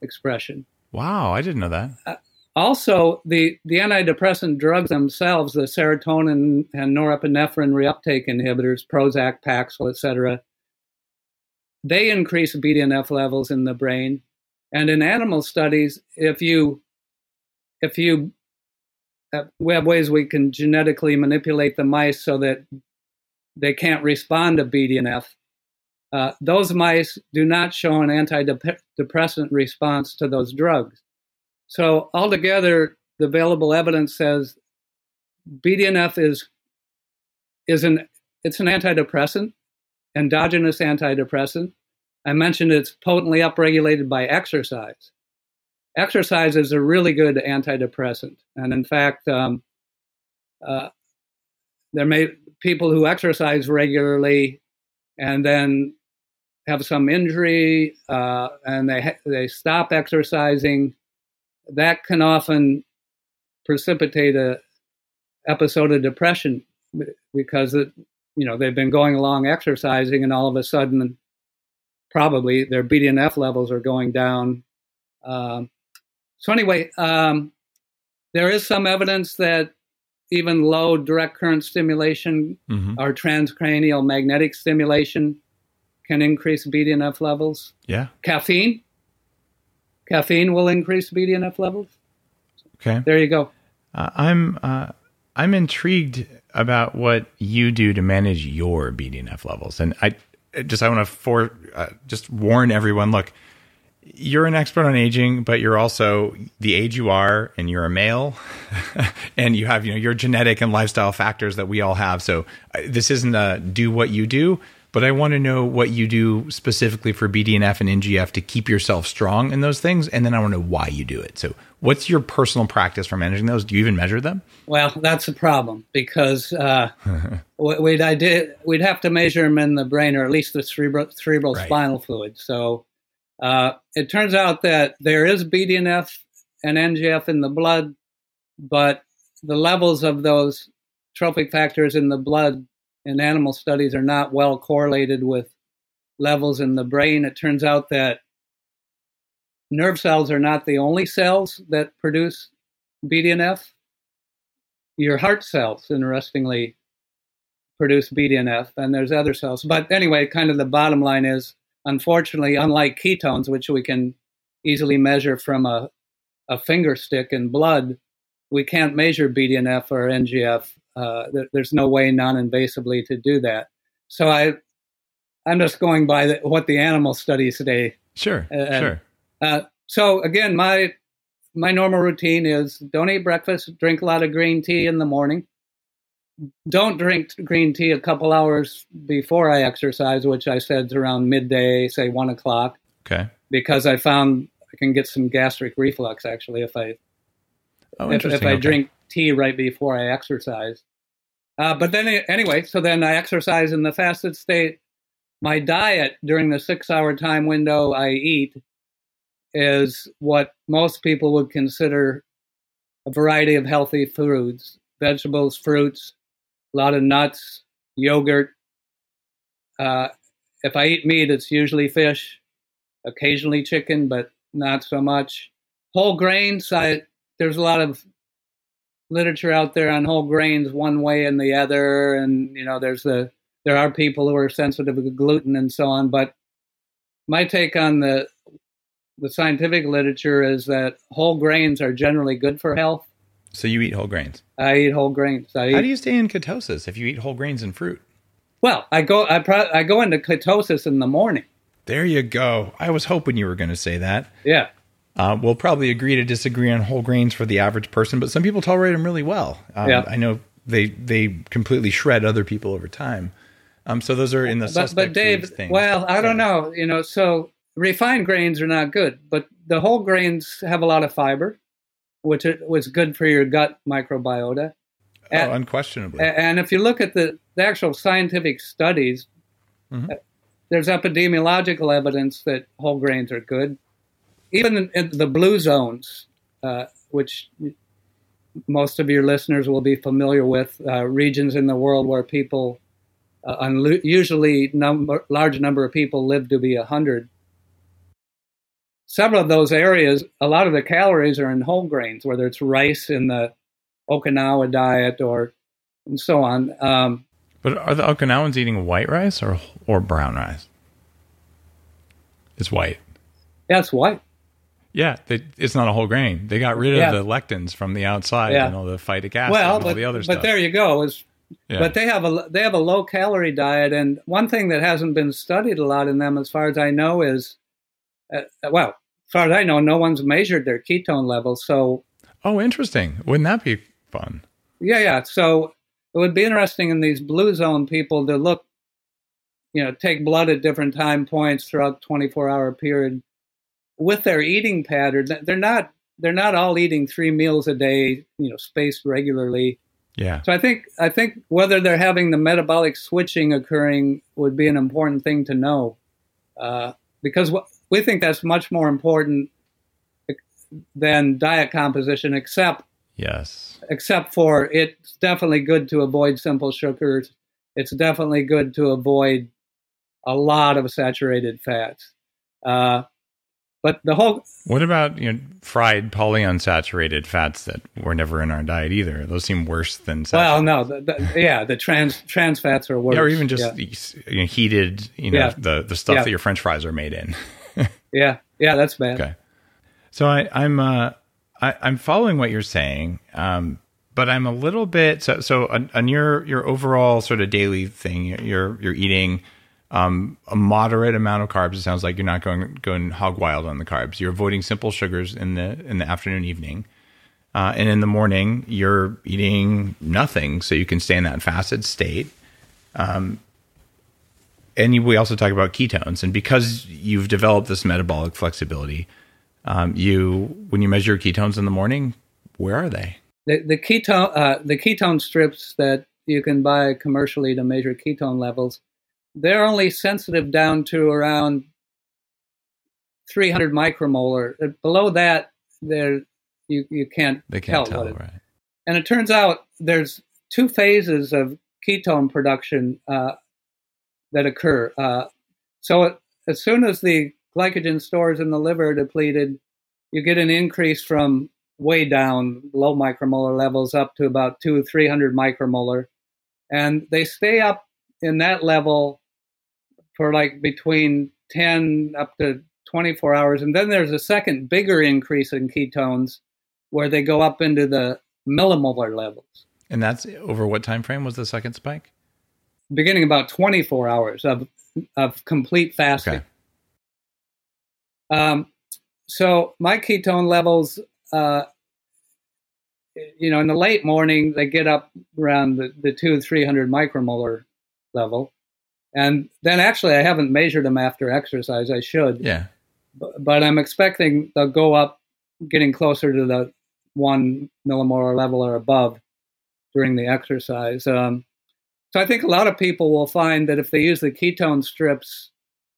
expression. Wow, I didn't know that. Uh, also, the, the antidepressant drugs themselves, the serotonin and norepinephrine reuptake inhibitors, Prozac, Paxil, etc., they increase BDNF levels in the brain. And in animal studies, if you if you uh, we have ways we can genetically manipulate the mice so that they can't respond to BDNF. Uh, those mice do not show an antidepressant response to those drugs. So altogether, the available evidence says BDNF is is an it's an antidepressant, endogenous antidepressant. I mentioned it's potently upregulated by exercise. Exercise is a really good antidepressant, and in fact, um, uh, there may people who exercise regularly and then have some injury uh, and they they stop exercising, that can often precipitate a episode of depression because it, you know they've been going along exercising and all of a sudden probably their BDNF levels are going down. Um, so anyway, um, there is some evidence that even low direct current stimulation mm-hmm. or transcranial magnetic stimulation can increase BDNF levels. Yeah. Caffeine. Caffeine will increase BDNF levels. Okay. There you go. Uh, I'm uh, I'm intrigued about what you do to manage your BDNF levels, and I just I want to for uh, just warn everyone. Look, you're an expert on aging, but you're also the age you are, and you're a male, <laughs> and you have you know your genetic and lifestyle factors that we all have. So uh, this isn't a do what you do, but I want to know what you do specifically for BDNF and NGF to keep yourself strong in those things, and then I want to know why you do it. So what's your personal practice for managing those? Do you even measure them? Well, that's a problem because uh, <laughs> we'd I did we'd have to measure them in the brain or at least the cerebral, cerebral right. spinal fluid. So uh, it turns out that there is BDNF and NGF in the blood, but the levels of those trophic factors in the blood in animal studies are not well correlated with levels in the brain. It turns out that nerve cells are not the only cells that produce BDNF. Your heart cells, interestingly, produce BDNF, and there's other cells. But anyway, kind of the bottom line is unfortunately, unlike ketones, which we can easily measure from a, a finger stick in blood, we can't measure BDNF or NGF. Uh, there's no way non-invasively to do that. So I, I'm just going by the, what the animal studies today. Sure, uh, sure. Uh, so again, my my normal routine is don't eat breakfast, drink a lot of green tea in the morning, don't drink green tea a couple hours before I exercise, which I said is around midday, say one o'clock. Okay. Because I found I can get some gastric reflux actually if I oh, if, if I okay. drink tea right before I exercise. Uh, but then anyway, so then I exercise in the fasted state. My diet during the six-hour time window I eat is what most people would consider a variety of healthy foods: vegetables, fruits, a lot of nuts, yogurt. Uh, if I eat meat, it's usually fish, occasionally chicken, but not so much. Whole grains, I, there's a lot of literature out there on whole grains one way and the other, and you know, there's the there are people who are sensitive to gluten and so on. But my take on the the scientific literature is that whole grains are generally good for health. So you eat whole grains. I eat whole grains. I How do you stay in ketosis if you eat whole grains and fruit? Well, I go I pro, I go into ketosis in the morning. There you go. I was hoping you were going to say that. Yeah. Uh, we'll probably agree to disagree on whole grains for the average person, but some people tolerate them really well. Um, yeah. I know they they completely shred other people over time. Um, so those are in the but, but Dave, well, I don't know. You know, so refined grains are not good, but the whole grains have a lot of fiber which was good for your gut microbiota. Oh, and, unquestionably. And if you look at the, the actual scientific studies, Mm-hmm. There's epidemiological evidence that whole grains are good. Even in, in the blue zones, uh, which most of your listeners will be familiar with, uh, regions in the world where people, uh, usually number, large number of people live to be 100. Several of those areas, a lot of the calories are in whole grains, whether it's rice in the Okinawa diet or and so on. Um, but are the Okinawans eating white rice or or brown rice? It's white. Yeah, it's white. Yeah, they, it's not a whole grain. They got rid of yeah. the lectins from the outside yeah. and all the phytic acid well, and all but, the other but stuff. But there you go. Is yeah. But they have a they have a low calorie diet, and one thing that hasn't been studied a lot in them, as far as I know, is uh, well, far as I know, no one's measured their ketone levels. So, oh, interesting. Wouldn't that be fun? Yeah, yeah. So it would be interesting in these blue zone people to look, you know, take blood at different time points throughout 24 hour period with their eating pattern. They're not they're not all eating three meals a day, you know, spaced regularly. Yeah. So I think I think whether they're having the metabolic switching occurring would be an important thing to know, uh, because we think that's much more important than diet composition. Except yes, except for it's definitely good to avoid simple sugars. It's definitely good to avoid a lot of saturated fats. Uh, but the whole. What about you know fried polyunsaturated fats that were never in our diet either? Those seem worse than. Saturated. Well, no, the, the, yeah, the trans trans fats are worse. Yeah, or even just yeah. you know, heated, you know, yeah. the the stuff that your French fries are made in. <laughs> yeah, yeah, that's bad. Okay, so I, I'm uh, I, I'm following what you're saying, um, but I'm a little bit so so on, on your your overall sort of daily thing. You're you're eating um, a moderate amount of carbs. It sounds like you're not going going hog wild on the carbs. You're avoiding simple sugars in the in the afternoon, evening, uh, and in the morning you're eating nothing, so you can stay in that fasted state. Um, and we also talk about ketones, and because you've developed this metabolic flexibility, um, you when you measure ketones in the morning, where are they? The, the ketone uh, the ketone strips that you can buy commercially to measure ketone levels they're only sensitive down to around 300 micromolar. Uh, below that, there you you can't they can't tell, tell right? And it turns out there's two phases of ketone production uh, that occur. Uh, so it, as soon as the glycogen stores in the liver are depleted, you get an increase from way down low micromolar levels up to about two, 300 micromolar. And they stay up in that level for like between 10 up to 24 hours. And then there's a second bigger increase in ketones where they go up into the millimolar levels. And that's over what time frame was the second spike? Beginning about 24 hours of of complete fasting. Okay. Um, so my ketone levels, uh, you know, in the late morning, they get up around the, the two, 300 micromolar level. And then actually, I haven't measured them after exercise. I should. Yeah. But, but I'm expecting they'll go up, getting closer to the one millimolar level or above during the exercise. Um, so I think a lot of people will find that if they use the ketone strips,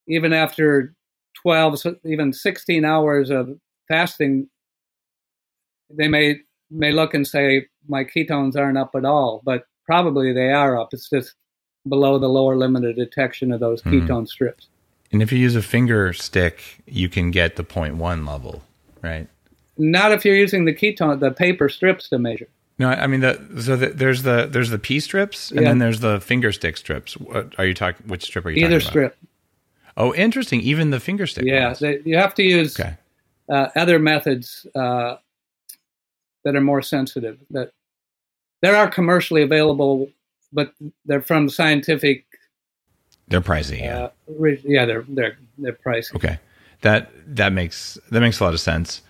even after 12, even 16 hours of fasting, they may may look and say my ketones aren't up at all, but probably they are up. It's just below the lower limit of detection of those mm-hmm. ketone strips. And if you use a finger stick, you can get the 0.1 level, right? Not if you're using the ketone, the paper strips to measure. No, I mean the so the, there's the there's the P strips and yeah. then there's the finger stick strips. What are you talking? Which strip are you? Either strip. Oh, interesting. Even the finger stick. Yeah, they, you have to use okay. uh, other methods uh, that are more sensitive. That there are commercially available but they're from scientific. They're pricey. Yeah. Uh, yeah, they're they're they're pricey. Okay, that that makes that makes a lot of sense.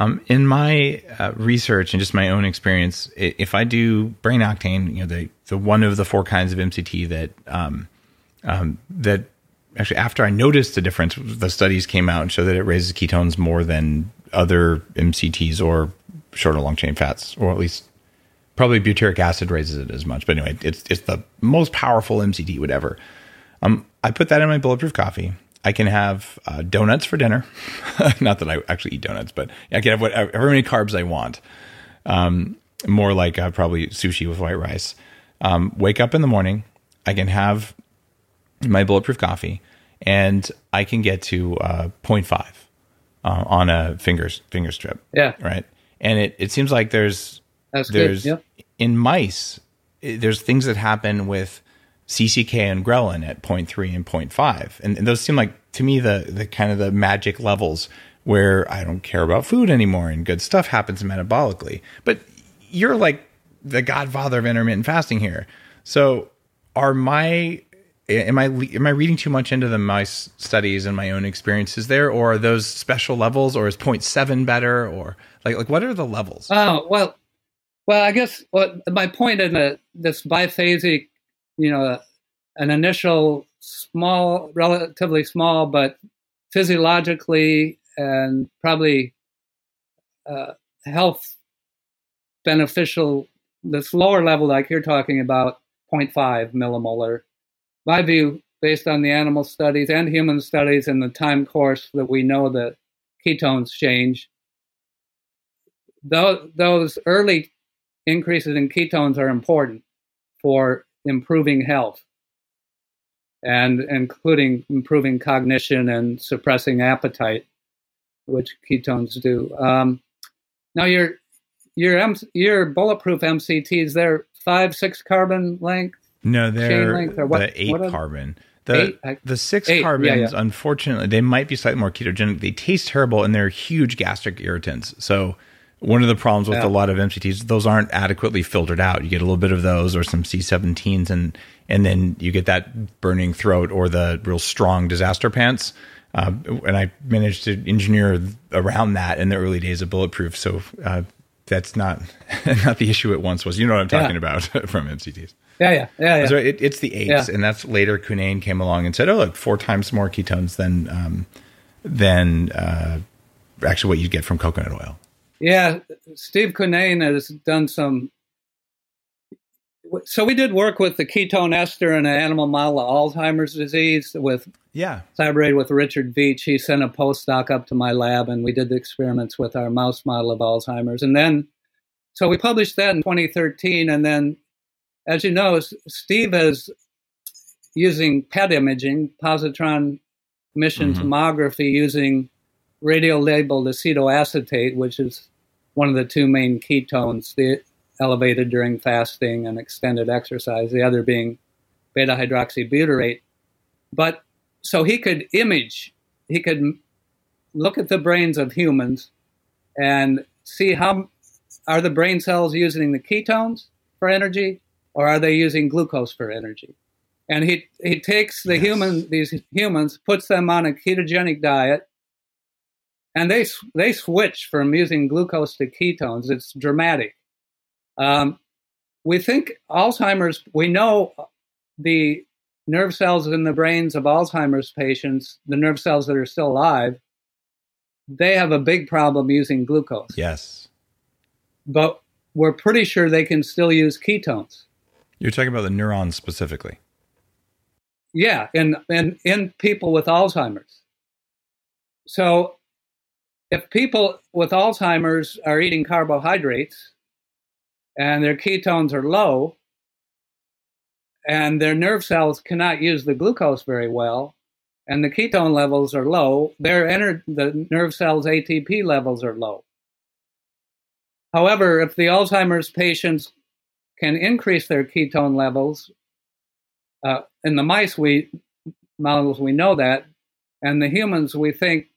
Um, in my uh, research and just my own experience, if I do brain octane, you know, the the one of the four kinds of MCT that um, um, that actually after I noticed the difference, the studies came out and showed that it raises ketones more than other MCTs or short or long chain fats, or at least Probably butyric acid raises it as much, but anyway, it's it's the most powerful MCT whatever. Um, I put that in my bulletproof coffee. I can have uh, donuts for dinner. <laughs> Not that I actually eat donuts, but I can have whatever many carbs I want. Um, more like uh, probably sushi with white rice. Um, wake up in the morning. I can have my bulletproof coffee, and I can get to uh, 0.5 uh, on a fingers finger strip. Yeah. Right. And it, it seems like there's That's there's. Yep. in mice i- there's things that happen with CCK and ghrelin at 0.3 and 0.5 and, and those seem like to me the the kind of the magic levels where I don't care about food anymore and good stuff happens metabolically. But you're like the godfather of intermittent fasting here. So are my am I am I reading too much into the mice studies and my own experiences there, or are those special levels, or is 0.7 better, or like like what are the levels? Oh well, well, I guess what my point in the, this biphasic, you know, an initial small, relatively small, but physiologically and probably uh, health beneficial, this lower level like you're talking about, 0.5 millimolar. My view, based on the animal studies and human studies and the time course that we know that ketones change, those, those early increases in ketones are important for improving health and including improving cognition and suppressing appetite, which ketones do. Um, now your your M- your bulletproof MCTs they're five six carbon length. no, they're length what- the eight carbon. The Eight? The six eight, yeah, carbons, yeah. unfortunately, they might be slightly more ketogenic. They taste terrible and they're huge gastric irritants. So one of the problems with Yeah. a lot of MCTs, those aren't adequately filtered out. You get a little bit of those or some C17s, and and then you get that burning throat or the real strong disaster pants. Uh, and I managed to engineer around that in the early days of Bulletproof. So uh, that's not <laughs> not the issue it once was. You know what I'm talking Yeah. about <laughs> from MCTs. Yeah, yeah, yeah, yeah. So it, it's the eights, Yeah. and that's later. Cunnane came along and said, "Oh, look, four times more ketones than um, than uh, actually what you get from coconut oil." Yeah, Steve Cunnane has done some. So we did work with the ketone ester in an animal model of Alzheimer's disease with Yeah, collaborated with Richard Veech. He sent a postdoc up to my lab, and we did the experiments with our mouse model of Alzheimer's. And then, so we published that in 2013. And then, as you know, Steve is using PET imaging, positron emission Mhm. tomography, using radio-labeled acetoacetate, which is one of the two main ketones, the elevated during fasting and extended exercise. The other being beta hydroxybutyrate. But so he could image, he could look at the brains of humans and see how are the brain cells using the ketones for energy or are they using glucose for energy? And he he takes the Yes. human these humans, puts them on a ketogenic diet, and they they switch from using glucose to ketones. It's dramatic. Um, we think Alzheimer's. We know the nerve cells in the brains of Alzheimer's patients, the nerve cells that are still alive, they have a big problem using glucose. yes. But we're pretty sure they can still use ketones. You're talking about the neurons specifically. Yeah, in in in people with Alzheimer's. So if people with Alzheimer's are eating carbohydrates and their ketones are low and their nerve cells cannot use the glucose very well and the ketone levels are low, their ener- the nerve cells ATP levels are low. However, if the Alzheimer's patients can increase their ketone levels, uh, in the mice we models we know that, and the humans we think,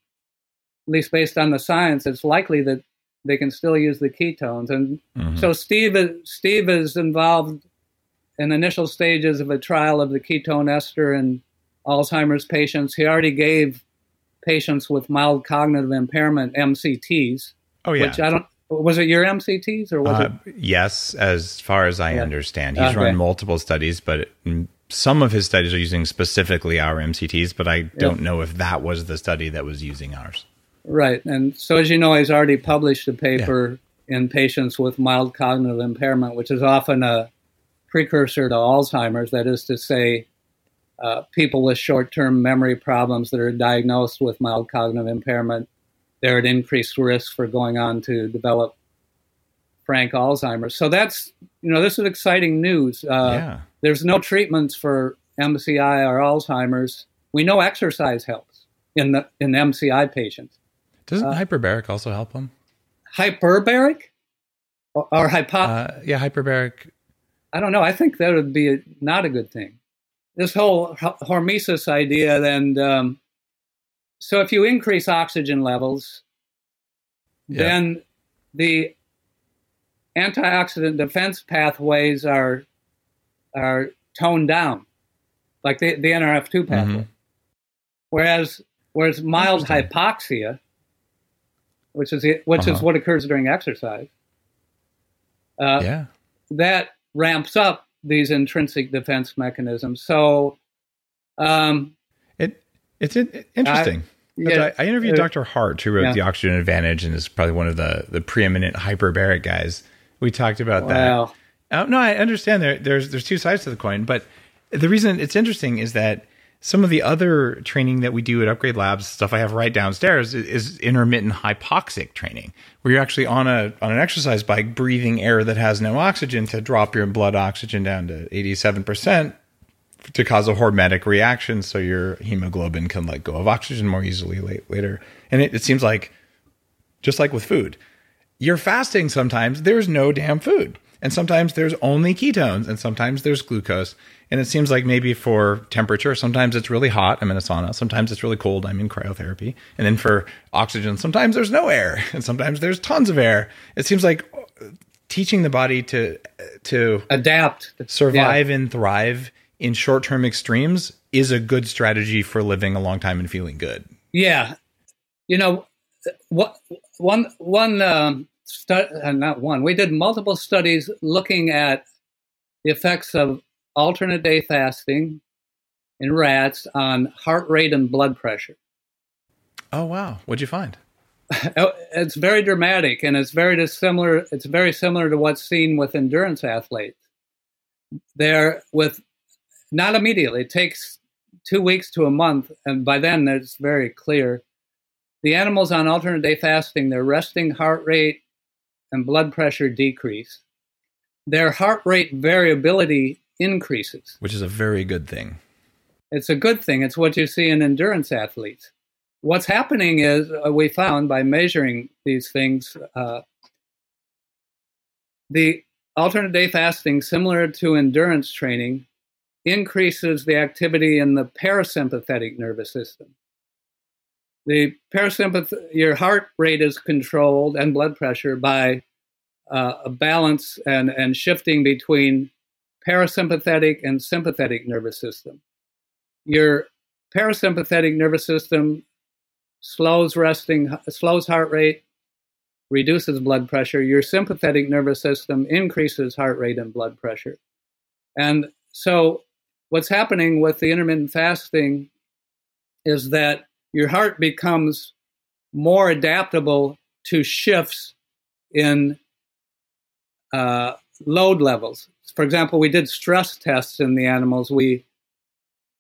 least based on the science, it's likely that they can still use the ketones. And Mhm. so Steve is, Steve is involved in initial stages of a trial of the ketone ester in Alzheimer's patients. He already gave patients with mild cognitive impairment MCTs, oh yeah. which I don't. Was it your MCTs or was Uh, yes, as far as I Yeah. understand, he's Okay. run multiple studies, but some of his studies are using specifically our MCTs. But I don't know if that was the study that was using ours. Right? And so, as you know, he's already published a paper in patients with mild cognitive impairment, which is often a precursor to Alzheimer's. That is to say, uh, people with short-term memory problems that are diagnosed with mild cognitive impairment, they're at increased risk for going on to develop frank Alzheimer's. So that's you know this is exciting news. Uh, yeah. There's no treatments for MCI or Alzheimer's. We know exercise helps in the in MCI patients. Doesn't uh, hyperbaric also help them? Hyperbaric or, or hypo? Uh, yeah, hyperbaric. I don't know. I think that would be a, not a good thing. This whole hormesis idea, and um, so if you increase oxygen levels, yeah. then the antioxidant defense pathways are are toned down, like the, the NRF2 pathway. Mm-hmm. Whereas whereas mild hypoxia, which is which uh-huh. is what occurs during exercise, uh, yeah, that ramps up these intrinsic defense mechanisms. So, um, it it's interesting. I, yeah, I, I, interviewed uh, Dr. Hart, who wrote yeah. The Oxygen Advantage and is probably one of the, the preeminent hyperbaric guys. We talked about wow. that. Uh, no, I understand there, there's there's two sides to the coin, but the reason it's interesting is that some of the other training that we do at Upgrade Labs, stuff I have right downstairs, is, intermittent hypoxic training, where you're actually on a on an exercise bike breathing air that has no oxygen to drop your blood oxygen down to 87 percent to cause a hormetic reaction, so your hemoglobin can let go of oxygen more easily later. And it, it seems like just like with food, you're fasting sometimes, there's no damn food. And sometimes there's only ketones, and sometimes there's glucose. And it seems like maybe for temperature, sometimes it's really hot, I'm in a sauna. Sometimes it's really cold, I'm in cryotherapy. And then for oxygen, sometimes there's no air, <laughs> and sometimes there's tons of air. It seems like teaching the body to to adapt, survive, yeah. and thrive in short term extremes is a good strategy for living a long time and feeling good. Yeah, you know, what one one um, stu- uh, not one. We did multiple studies looking at the effects of alternate day fasting in rats on heart rate and blood pressure. Oh wow! What'd you find? <laughs> Oh, it's very dramatic, and it's very dissimilar. It's very similar to what's seen with endurance athletes. There, with not immediately. It takes two weeks to a month, and by then it's very clear. The animals on alternate day fasting, their resting heart rate and blood pressure decrease. Their heart rate variability increases, which is a very good thing. It's a good thing. It's what you see in endurance athletes. What's happening is uh, we found by measuring these things, uh, the alternate day fasting, similar to endurance training, increases the activity in the parasympathetic nervous system. The parasympath, your heart rate is controlled and blood pressure by uh, a balance and, and shifting between parasympathetic and sympathetic nervous system. Your parasympathetic nervous system slows resting, slows heart rate, reduces blood pressure. Your sympathetic nervous system increases heart rate and blood pressure. And so what's happening with the intermittent fasting is that your heart becomes more adaptable to shifts in uh, load levels. For example, we did stress tests in the animals. We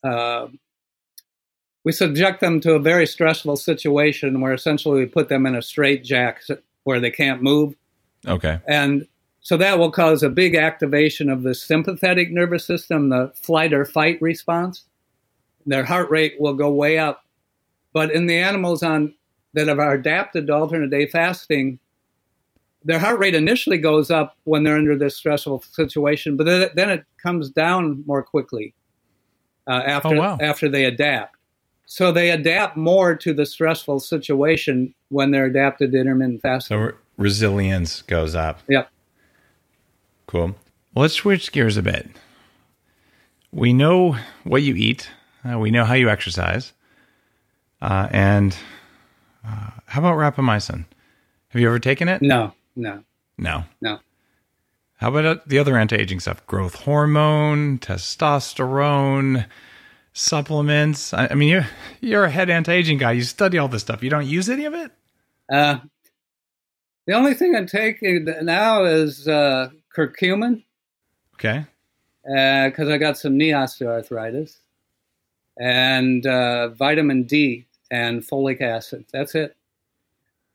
uh, we subject them to a very stressful situation where essentially we put them in a straight jack where they can't move. Okay. And so that will cause a big activation of the sympathetic nervous system, the flight or fight response. Their heart rate will go way up. But in the animals on that have adapted to alternate day fasting, their heart rate initially goes up when they're under this stressful situation, but then, then it comes down more quickly uh, after oh, wow. after they adapt. So they adapt more to the stressful situation when they're adapted to intermittent fasting. So resilience goes up. Yep. Cool. Well, let's switch gears a bit. We know what you eat. Uh, we know how you exercise. Uh, and uh, how about rapamycin? Have you ever taken it? No, no, no, no. How about the other anti-aging stuff? Growth hormone, testosterone, supplements. I, I mean, you're you're a head anti-aging guy. You study all this stuff. You don't use any of it. Uh, the only thing I'm taking now is uh, curcumin. Okay. Because uh, I got some knee osteoarthritis. and uh, vitamin D and folic acid. That's it.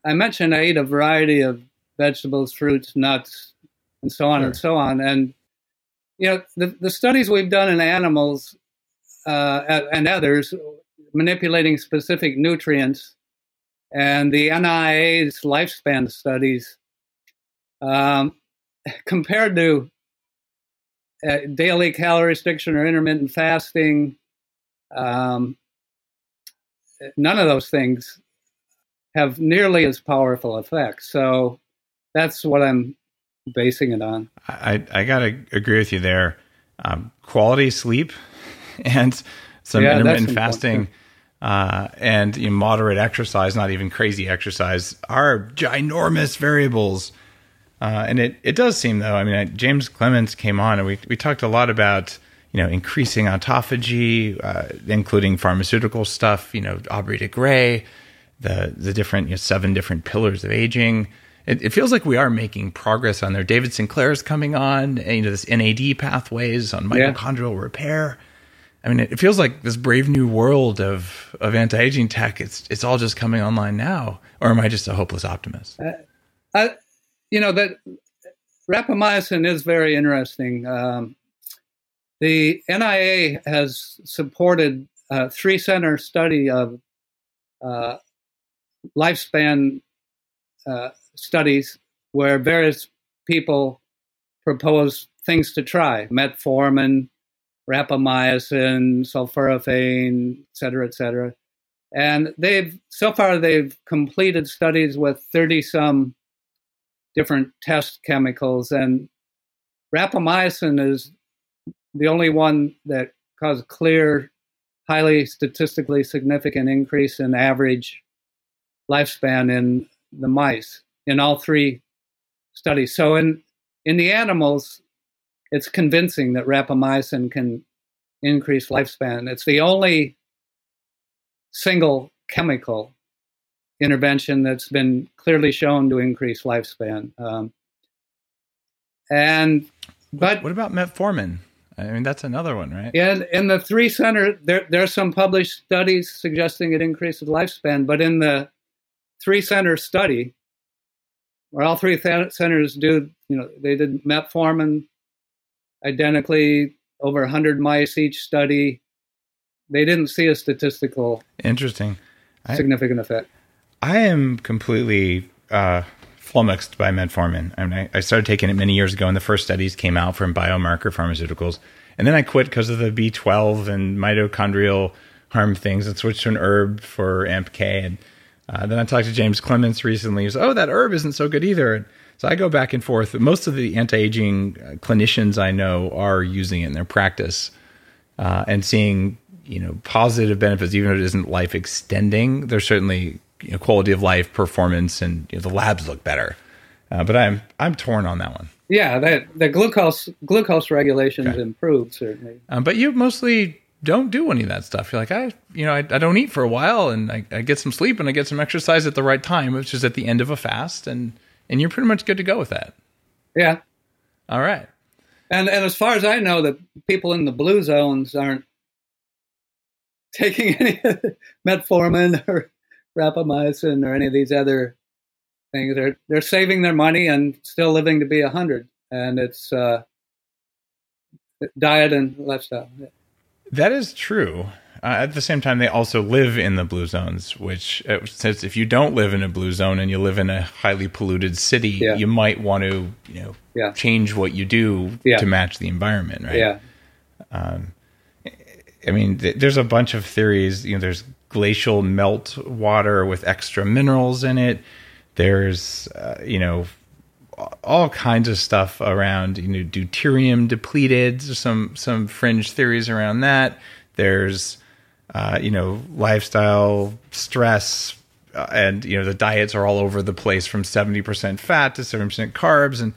I mentioned I eat a variety of vegetables, fruits, nuts, and so on Sure. and so on. And you know, the, the studies we've done in animals uh, and others manipulating specific nutrients, and the NIA's lifespan studies um, <laughs> compared to uh, daily calorie restriction or intermittent fasting, um, none of those things have nearly as powerful effects. So that's what I'm basing it on. I, I got to agree with you there. Um, quality sleep <laughs> and some Yeah, intermittent fasting uh, and you know, moderate exercise, not even crazy exercise, are ginormous variables. Uh, and it, it does seem, though, I mean, I, James Clements came on and we, we talked a lot about, you know, increasing autophagy, uh, including pharmaceutical stuff, you know, Aubrey de Grey, the, the different, you know, seven different pillars of aging it, it feels like we are making progress on there. David Sinclair is coming on, and, you know, this NAD pathways on Yeah. mitochondrial repair. I mean, it, it feels like this brave new world of of anti aging tech. It's it's all just coming online now, or am I just a hopeless optimist? I, you know that rapamycin is very interesting. Um, the NIA has supported a three center study of uh, lifespan uh, studies where various people propose things to try metformin, rapamycin, sulforaphane, et cetera, et cetera. And they've so far they've completed studies with 30 some different test chemicals, and rapamycin is the only one that caused clear, highly statistically significant increase in average lifespan in the mice in all three studies. So in in the animals, it's convincing that rapamycin can increase lifespan. It's the only single chemical intervention that's been clearly shown to increase lifespan. Um, and but What about metformin? I mean, that's another one, right? in in the three center, there there are some published studies suggesting it increases lifespan, but in the three center study, where all three th- centers do, you know, they did metformin identically over 100 mice each study. They didn't see a statistical Interesting. I- significant effect. I am completely uh, flummoxed by metformin. I, mean, I, started taking it many years ago, and the first studies came out from biomarker pharmaceuticals. And then I quit because of the B12 and mitochondrial harm things and switched to an herb for AMPK. And uh, then I talked to James Clements recently. He said, Oh, that herb isn't so good either. And so I go back and forth. Most of the anti aging uh, clinicians I know are using it in their practice uh, and seeing you know positive benefits, even if it isn't life extending. There's certainly you know, quality of life, performance, and you know, the labs look better. Uh, but I'm I'm torn on that one. Yeah, that the glucose glucose regulations Okay. improved certainly. Um, but you mostly don't do any of that stuff. You're like I you know I, I don't eat for a while, and I, I get some sleep and I get some exercise at the right time, which is at the end of a fast, and and you're pretty much good to go with that. Yeah, All right. and and as far as I know, the people in the blue zones aren't taking <laughs> any metformin or rapamycin or any of these other things. They're they're saving their money and still living to be a hundred, and it's uh, diet and lifestyle. That is true. Uh, at the same time, they also live in the blue zones, which uh, says if you don't live in a blue zone and you live in a highly polluted city, Yeah. you might want to, you know, Yeah. change what you do Yeah. to match the environment, right? Yeah, I mean, th- there's a bunch of theories. You know, there's glacial melt water with extra minerals in it. There's, uh, you know, all kinds of stuff around. You know, deuterium depleted. Some some fringe theories around that. There's, uh, you know, lifestyle stress, uh, and you know the diets are all over the place from 70% fat to 70% carbs and.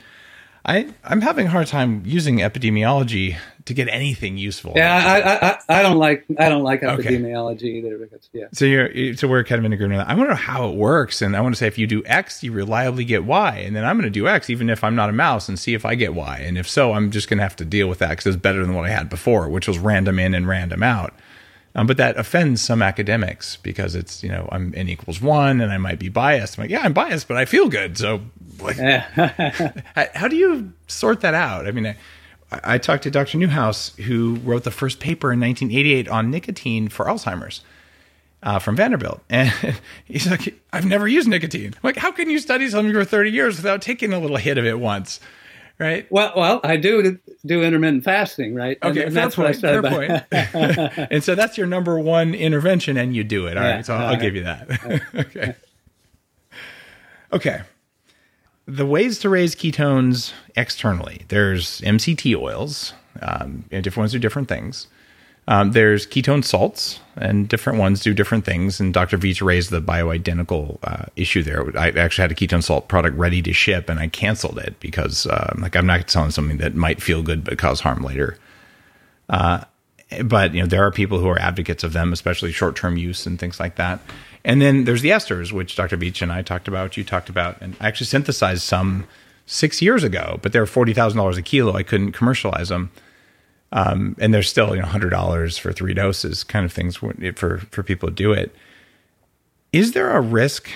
I, I'm having a hard time using epidemiology to get anything useful. yeah. I, I I don't like I don't like Okay. epidemiology either because yeah. So you're you- so we're kind of in agreement. I want to know how it works, and I want to say if you do X, you reliably get Y, and then I'm going to do X even if I'm not a mouse and see if I get Y, and if so, I'm just going to have to deal with that because it's better than what I had before, which was random in and random out. Um, but that offends some academics because it's you know I'm n equals one and I might be biased. I'm like, yeah, I'm biased, but I feel good. So, like, <laughs> how, do you sort that out? I mean, I, I talked to Dr. Newhouse, who wrote the first paper in 1988 on nicotine for Alzheimer's uh, from Vanderbilt, <laughs> and he's like, I've never used nicotine. I'm like, how can you study something for 30 years without taking a little hit of it once? right? Well, well, I do do intermittent fasting, right? Okay, and, that's point, what I said. Fair point. <laughs> and so that's your number one intervention, and you do it. All yeah, right, so I'll, I'll give you that. okay. Okay. The ways to raise ketones externally. There's MCT oils. Um, different ones do different things. Um, there's ketone salts, and different ones do different things. And Dr. Veech raised the bioidentical uh, issue there. I actually had a ketone salt product ready to ship, and I canceled it because, uh, like, I'm not selling something that might feel good but cause harm later. Uh, but you know, there are people who are advocates of them, especially short-term use and things like that. And then there's the esters, which Dr. Veech and I talked about, you talked about, and I actually synthesized some six years ago, but they're forty thousand dollars a kilo. I couldn't commercialize them um, and there's still you know hundred dollars for three doses, kind of things for for people to do it. Is there a risk?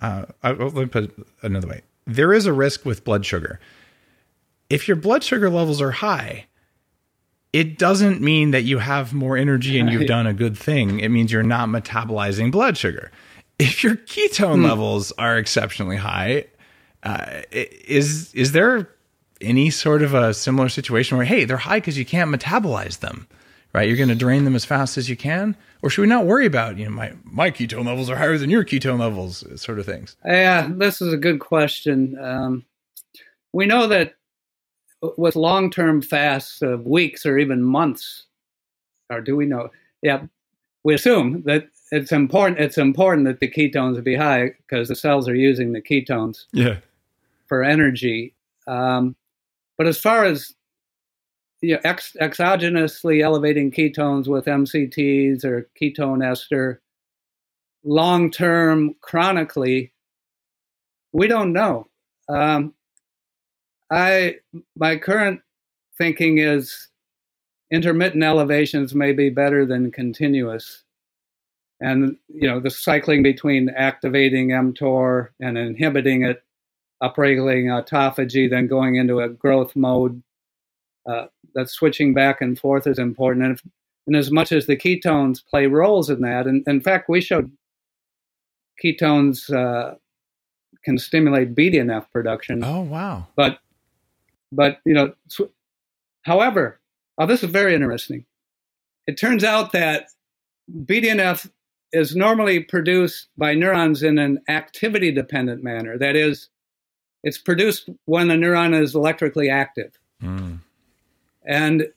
Uh, let me put it another way. There is a risk with blood sugar. If your blood sugar levels are high, it doesn't mean that you have more energy and you've done a good thing. It means you're not metabolizing blood sugar. If your ketone hmm. levels are exceptionally high, uh, is is there any sort of a similar situation where hey they're high because you can't metabolize them right you're going to drain them as fast as you can or should we not worry about you know my my ketone levels are higher than your ketone levels sort of things yeah this is a good question um, we know that with long-term fasts of weeks or even months or do we know? Yeah we assume that it's important it's important that the ketones be high because the cells are using the ketones yeah. for energy. Um, but as far as you know, ex- exogenously elevating ketones with MCTs or ketone ester, long term, chronically, we don't know. Um, I my current thinking is intermittent elevations may be better than continuous. And you know, the cycling between activating mTOR and inhibiting it upregulating autophagy, then going into a growth mode. Uh, that switching back and forth is important. And, if, and as much as the ketones play roles in that, and in fact, we showed ketones uh, can stimulate BDNF production. Oh, wow. But, but you know, sw- however, oh, this is very interesting. It turns out that BDNF is normally produced by neurons in an activity dependent manner. That is, it's produced when a neuron is electrically active. Mm. And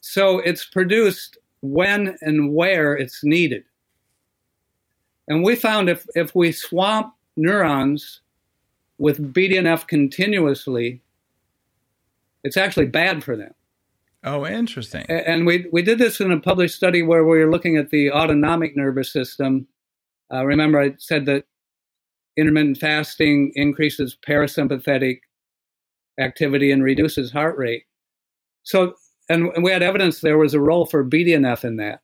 so it's produced when and where it's needed. And we found if, if we swamp neurons with BDNF continuously, it's actually bad for them. Oh, interesting. And we, we did this in a published study where we were looking at the autonomic nervous system. Uh, remember, I said that intermittent fasting increases parasympathetic activity and reduces heart rate. So, and, and we had evidence there was a role for BDNF in that.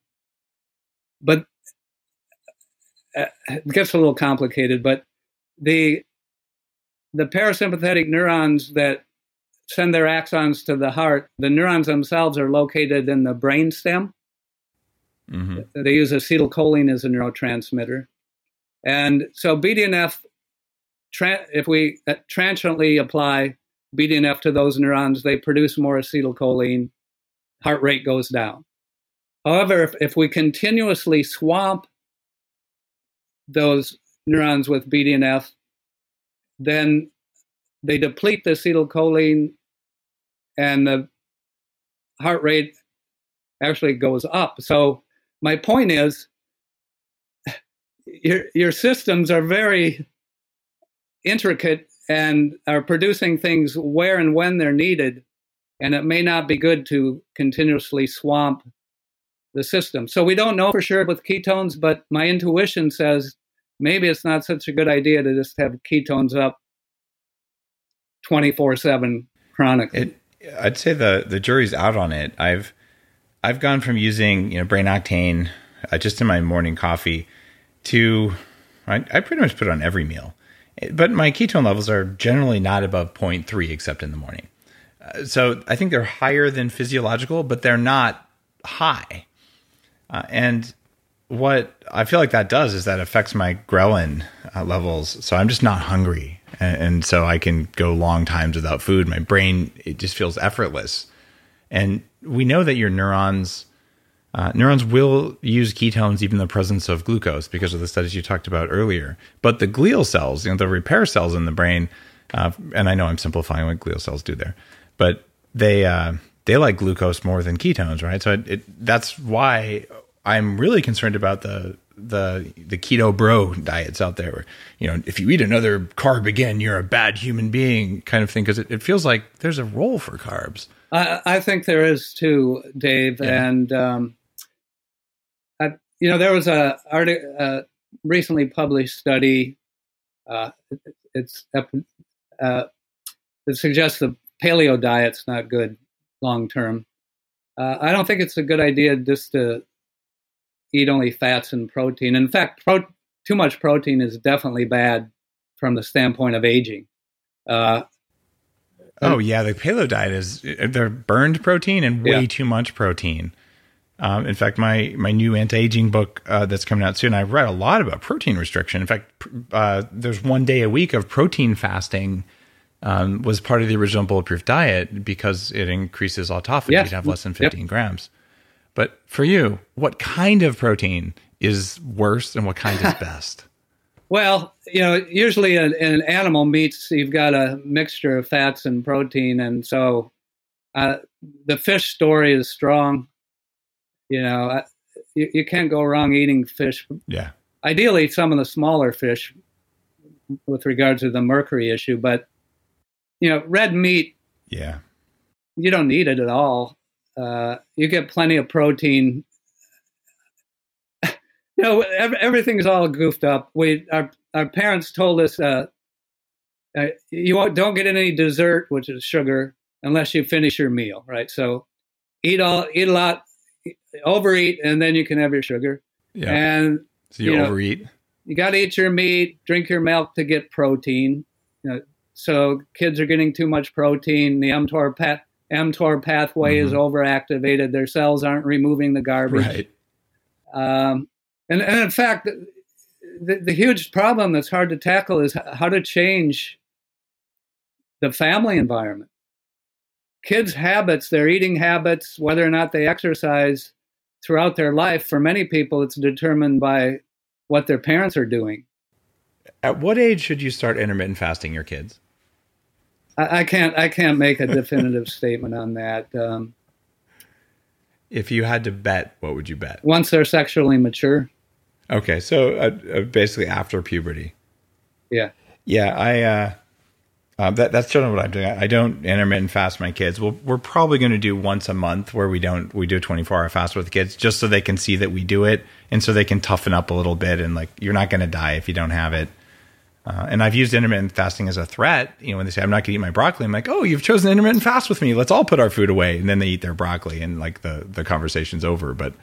But uh, it gets a little complicated, but the the parasympathetic neurons that send their axons to the heart, the neurons themselves are located in the brain stem. Mm-hmm. They use acetylcholine as a neurotransmitter. And so BDNF, tra- if we uh, transiently apply BDNF to those neurons, they produce more acetylcholine, heart rate goes down. However, if, if we continuously swamp those neurons with BDNF, then they deplete the acetylcholine and the heart rate actually goes up. So my point is your your systems are very intricate and are producing things where and when they're needed and it may not be good to continuously swamp the system so we don't know for sure with ketones but my intuition says maybe it's not such a good idea to just have ketones up 24/7 chronically it, I'd say the the jury's out on it I've I've gone from using you know brain octane uh, just in my morning coffee to, I, I pretty much put it on every meal. But my ketone levels are generally not above 0.3 except in the morning. Uh, so I think they're higher than physiological, but they're not high. Uh, and what I feel like that does is that affects my ghrelin uh, levels. So I'm just not hungry. And, and, so I can go long times without food. My brain, it just feels effortless. And we know that your neurons, uh, neurons will use ketones even in the presence of glucose because of the studies you talked about earlier. But the glial cells, you know, the repair cells in the brain, uh, and I know I'm simplifying what glial cells do there, but they, uh, they like glucose more than ketones, right? So it, it, that's why I'm really concerned about the the the keto bro diets out there. Where, you know, if you eat another carb again, you're a bad human being, kind of thing. Because it, it, feels like there's a role for carbs. I, I think there is too, Dave. Yeah. And um, I, you know, there was a, a recently published study. Uh, it's uh, it suggests the paleo diet's not good long term. Uh, I don't think it's a good idea just to eat only fats and protein. In fact, pro- too much protein is definitely bad from the standpoint of aging. Uh, oh yeah, the paleo diet is they're burned protein and way yeah. too much protein. Um, in fact, my my new anti aging book uh, that's coming out soon, I read a lot about protein restriction. In fact, uh, there's one day a week of protein fasting. Um, was part of the original bulletproof diet because it increases autophagy yes. to have less than 15 yep. grams. But for you, what kind of protein is worse and what kind is <laughs> best? well, you know, usually in, in, animal meats, you've got a mixture of fats and protein. And so uh, the fish story is strong. You know, uh, you, you can't go wrong eating fish. Yeah. Ideally, some of the smaller fish with regards to the mercury issue. But, you know, red meat. Yeah. You don't need it at all uh, you get plenty of protein. <laughs> you know, everything's all goofed up. We our our parents told us uh, uh, you don't get any dessert, which is sugar, unless you finish your meal, right? So eat all eat a lot, overeat, and then you can have your sugar. Yeah. And so you, you know, overeat. You got to eat your meat, drink your milk to get protein. You know, so kids are getting too much protein. The mTOR pat mTOR pathway mm-hmm. is overactivated. Their cells aren't removing the garbage. Right. Um, and, and in fact, the, the huge problem that's hard to tackle is how to change the family environment. Kids' habits, their eating habits, whether or not they exercise throughout their life, for many people, it's determined by what their parents are doing. At what age should you start intermittent fasting your kids? I, I can't I can't make a definitive <laughs> statement on that. Um, if you had to bet, what would you bet? Once they're sexually mature. Okay, so uh, uh, basically after puberty. Yeah. Yeah, I. Uh, uh, that, that's generally what I'm doing. I, I don't intermittent fast my kids. We'll, we're probably going to do once a month where we don't we do a 24 hour fast with the kids, just so they can see that we do it, and so they can toughen up a little bit. And like, you're not going to die if you don't have it. Uh, and I've used intermittent fasting as a threat. You know, when they say I'm not going to eat my broccoli, I'm like, "Oh, you've chosen intermittent fast with me. Let's all put our food away." And then they eat their broccoli, and like the the conversation's over. But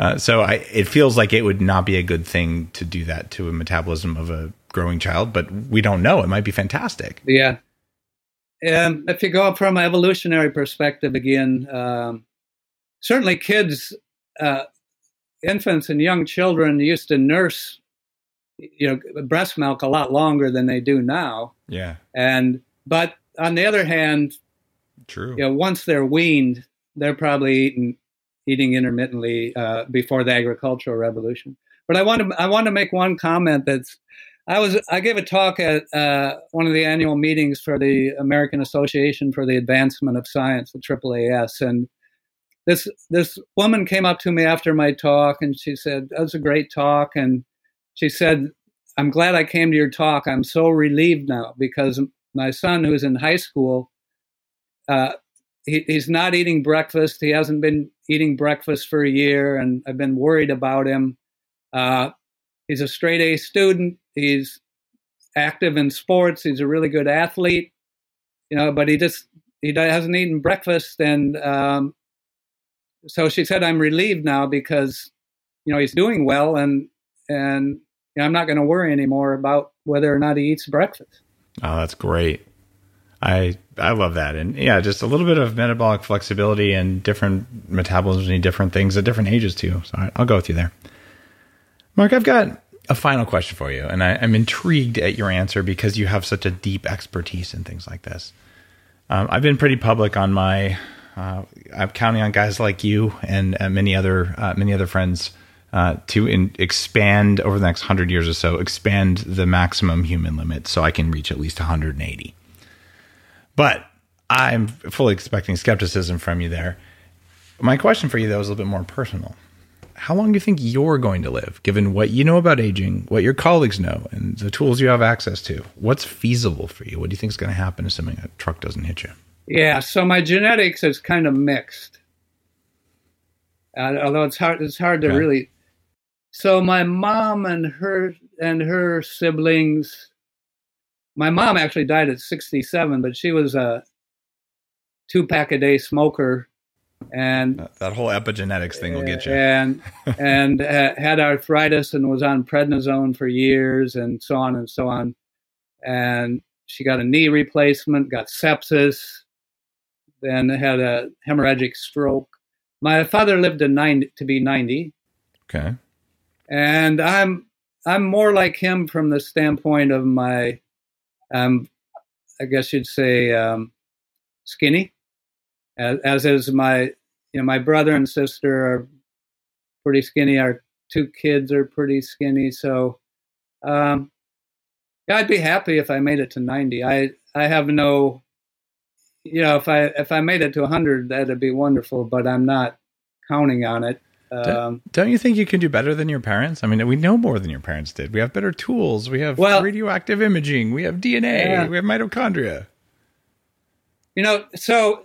uh, so I, it feels like it would not be a good thing to do that to a metabolism of a growing child. But we don't know. It might be fantastic. Yeah. And if you go from an evolutionary perspective again, um, certainly kids, uh, infants, and young children used to nurse you know breast milk a lot longer than they do now. Yeah. And but on the other hand, true. You know, once they're weaned, they're probably eating eating intermittently uh, before the agricultural revolution. But I want to I want to make one comment that's I was I gave a talk at uh, one of the annual meetings for the American Association for the Advancement of Science, the AAAS, and this this woman came up to me after my talk and she said, "That was a great talk," and she said, I'm glad I came to your talk. I'm so relieved now because my son, who's in high school, uh, he, he's not eating breakfast. He hasn't been eating breakfast for a year, and I've been worried about him. Uh, he's a straight A student. He's active in sports. He's a really good athlete, you know, but he just he hasn't eaten breakfast, and um, so she said, "I'm relieved now because you know, he's doing well, and and you know, I'm not going to worry anymore about whether or not he eats breakfast. Oh, that's great. I I love that, and yeah, just a little bit of metabolic flexibility and different metabolisms need different things at different ages too. So I'll go with you there. Mark, I've got a final question for you, and I, am intrigued at your answer because you have such a deep expertise in things like this. Um, I've been pretty public on my. Uh, I'm counting on guys like you and many other uh, many other friends uh, to in, expand over the next hundred years or so, expand the maximum human limit so I can reach at least 180. But I'm fully expecting skepticism from you there. My question for you though is a little bit more personal how long do you think you're going to live, given what you know about aging, what your colleagues know, and the tools you have access to? What's feasible for you? What do you think is going to happen assuming a truck doesn't hit you? Yeah, so my genetics is kind of mixed. Uh, although it's hard, it's hard to okay. really. So my mom and her and her siblings. My mom actually died at 67, but she was a two pack a day smoker and that, whole epigenetics thing will get you. And <laughs> and uh, had arthritis and was on prednisone for years, and so on and so on. And she got a knee replacement, got sepsis, then had a hemorrhagic stroke. My father lived to 90, to be 90. Okay. And I'm I'm more like him from the standpoint of my, um, I guess you'd say, um, skinny as, as is my you know my brother and sister are pretty skinny. Our two kids are pretty skinny. So um, yeah, I'd be happy if I made it to 90. I I have no you know if I if I made it to 100 that'd be wonderful, but I'm not counting on it. Um, don't you think you can do better than your parents? I mean, we know more than your parents did. We have better tools. We have well, radioactive imaging. We have DNA. Yeah. We have mitochondria. You know, so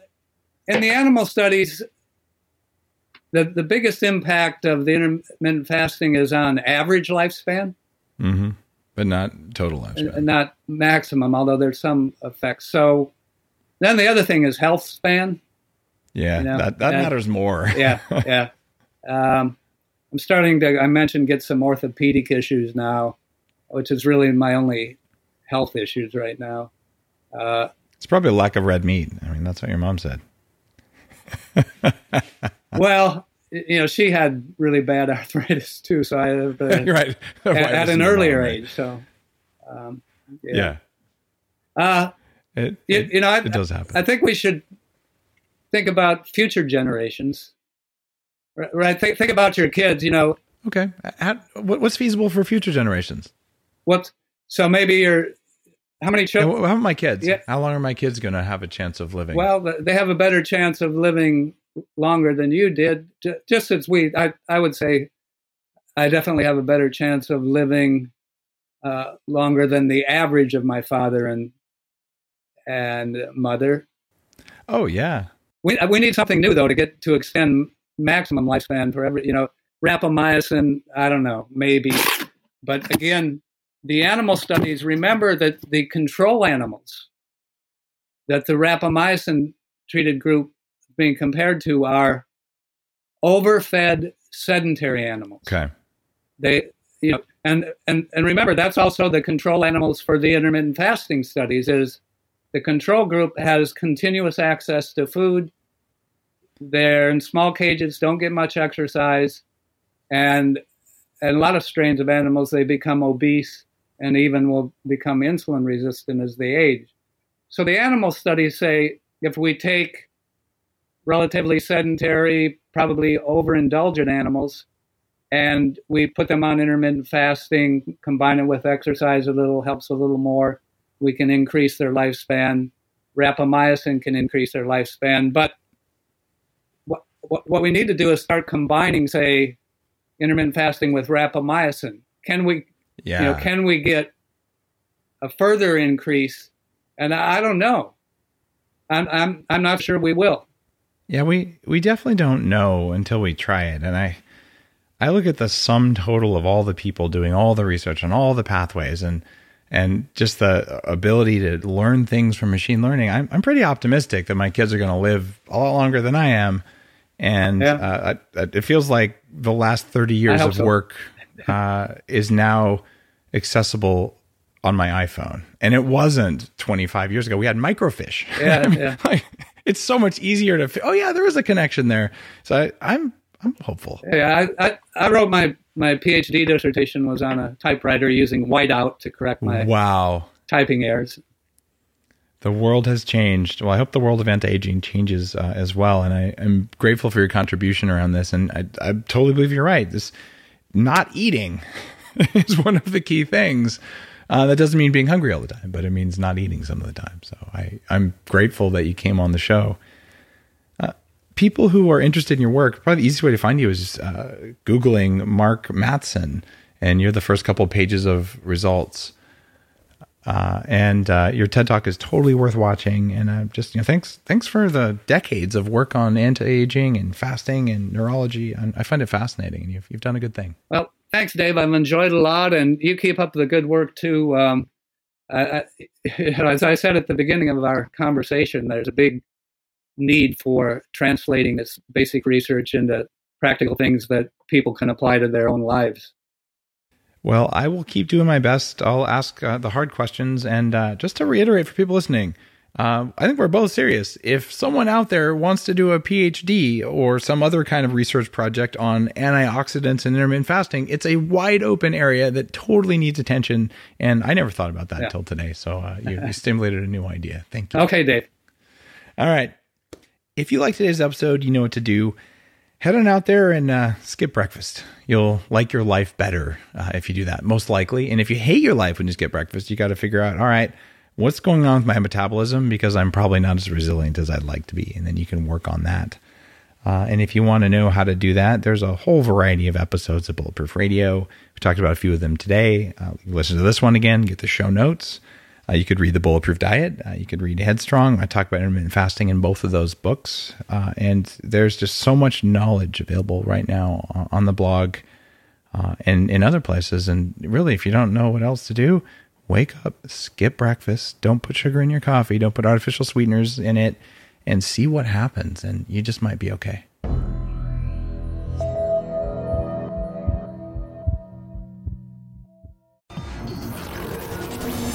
in the animal studies, the, the biggest impact of the intermittent fasting is on average lifespan. Mm-hmm. But not total lifespan. And not maximum, although there's some effects. So then the other thing is health span. Yeah, you know, that, that and, matters more. yeah, <laughs> yeah. Um, I'm starting to, I mentioned, get some orthopedic issues now, which is really my only health issues right now. Uh, it's probably a lack of red meat. I mean, that's what your mom said. <laughs> well, you know, she had really bad arthritis too, so I have uh, <laughs> right at, at an earlier age. So, um, yeah. yeah. Uh, it, you, it, you know, I, it does happen. I think we should think about future generations. Right? Think, think about your kids. You know. Okay. How, what's feasible for future generations? What? So maybe you're how many children? How about my kids? Yeah. How long are my kids going to have a chance of living? Well, they have a better chance of living longer than you did. Just as we, I, I would say, I definitely have a better chance of living uh, longer than the average of my father and and mother. Oh yeah. We we need something new though to get to extend maximum lifespan for every you know rapamycin. I don't know maybe, but again, the animal studies, remember that the control animals that the rapamycin treated group being compared to are overfed sedentary animals. Okay. They you know and and and remember that's also the control animals for the intermittent fasting studies is the control group has continuous access to food. They're in small cages, don't get much exercise, and and a lot of strains of animals they become obese and even will become insulin resistant as they age. So the animal studies say if we take relatively sedentary, probably overindulgent animals, and we put them on intermittent fasting, combine it with exercise a little, helps a little more, we can increase their lifespan. Rapamycin can increase their lifespan. But what, what, we need to do is start combining, say, intermittent fasting with rapamycin. Can we yeah. You know, can we get a further increase? And I don't know. I'm I'm I'm not sure we will. Yeah, we we definitely don't know until we try it. And I I look at the sum total of all the people doing all the research on all the pathways and and just the ability to learn things from machine learning. I'm I'm pretty optimistic that my kids are going to live a lot longer than I am. And yeah. uh, it feels like the last 30 years of so. work uh, is now accessible on my iPhone. And it wasn't 25 years ago. We had microfiche. Yeah, yeah. <laughs> like, it's so much easier to, fi- oh, yeah, there is a connection there. So I, I'm, I'm hopeful. Yeah, I, I, I wrote my, my PhD dissertation was on a typewriter using whiteout to correct my Wow. typing errors. The world has changed. Well, I hope the world of anti-aging changes uh, as well. And I am grateful for your contribution around this. And I, I totally believe you're right. This not eating <laughs> is one of the key things. Uh, that doesn't mean being hungry all the time, but it means not eating some of the time. So I, I'm grateful that you came on the show. Uh, people who are interested in your work, probably the easiest way to find you is uh, Googling Mark Mattson, and you're the first couple pages of results. Uh, and uh, your TED Talk is totally worth watching. And uh, just you know, thanks thanks for the decades of work on anti aging and fasting and neurology. I, I find it fascinating, and you've you've done a good thing. Well, thanks, Dave. I've enjoyed a lot, and you keep up the good work too. Um, I, I, <laughs> as I said at the beginning of our conversation, there's a big need for translating this basic research into practical things that people can apply to their own lives. Well, I will keep doing my best. I'll ask uh, the hard questions. And uh, just to reiterate for people listening, uh, I think we're both serious. If someone out there wants to do a PhD or some other kind of research project on antioxidants and intermittent fasting, it's a wide open area that totally needs attention. And I never thought about that Yeah. until today. So uh, you, <laughs> you stimulated a new idea. Thank you. Okay, Dave. All right. If you like today's episode, you know what to do. Head on out there and uh, skip breakfast. You'll like your life better uh, if you do that, most likely. And if you hate your life when you skip breakfast, you got to figure out, all right, what's going on with my metabolism? Because I'm probably not as resilient as I'd like to be. And then you can work on that. Uh, and if you want to know how to do that, there's a whole variety of episodes of Bulletproof Radio. We talked about a few of them today. Uh, listen to this one again, get the show notes. Uh, you could read the Bulletproof Diet. Uh, you could read Headstrong. I talk about intermittent fasting in both of those books. Uh, and there's just so much knowledge available right now uh, on the blog uh, and in other places. And really, if you don't know what else to do, wake up, skip breakfast, don't put sugar in your coffee, don't put artificial sweeteners in it, and see what happens. And you just might be okay.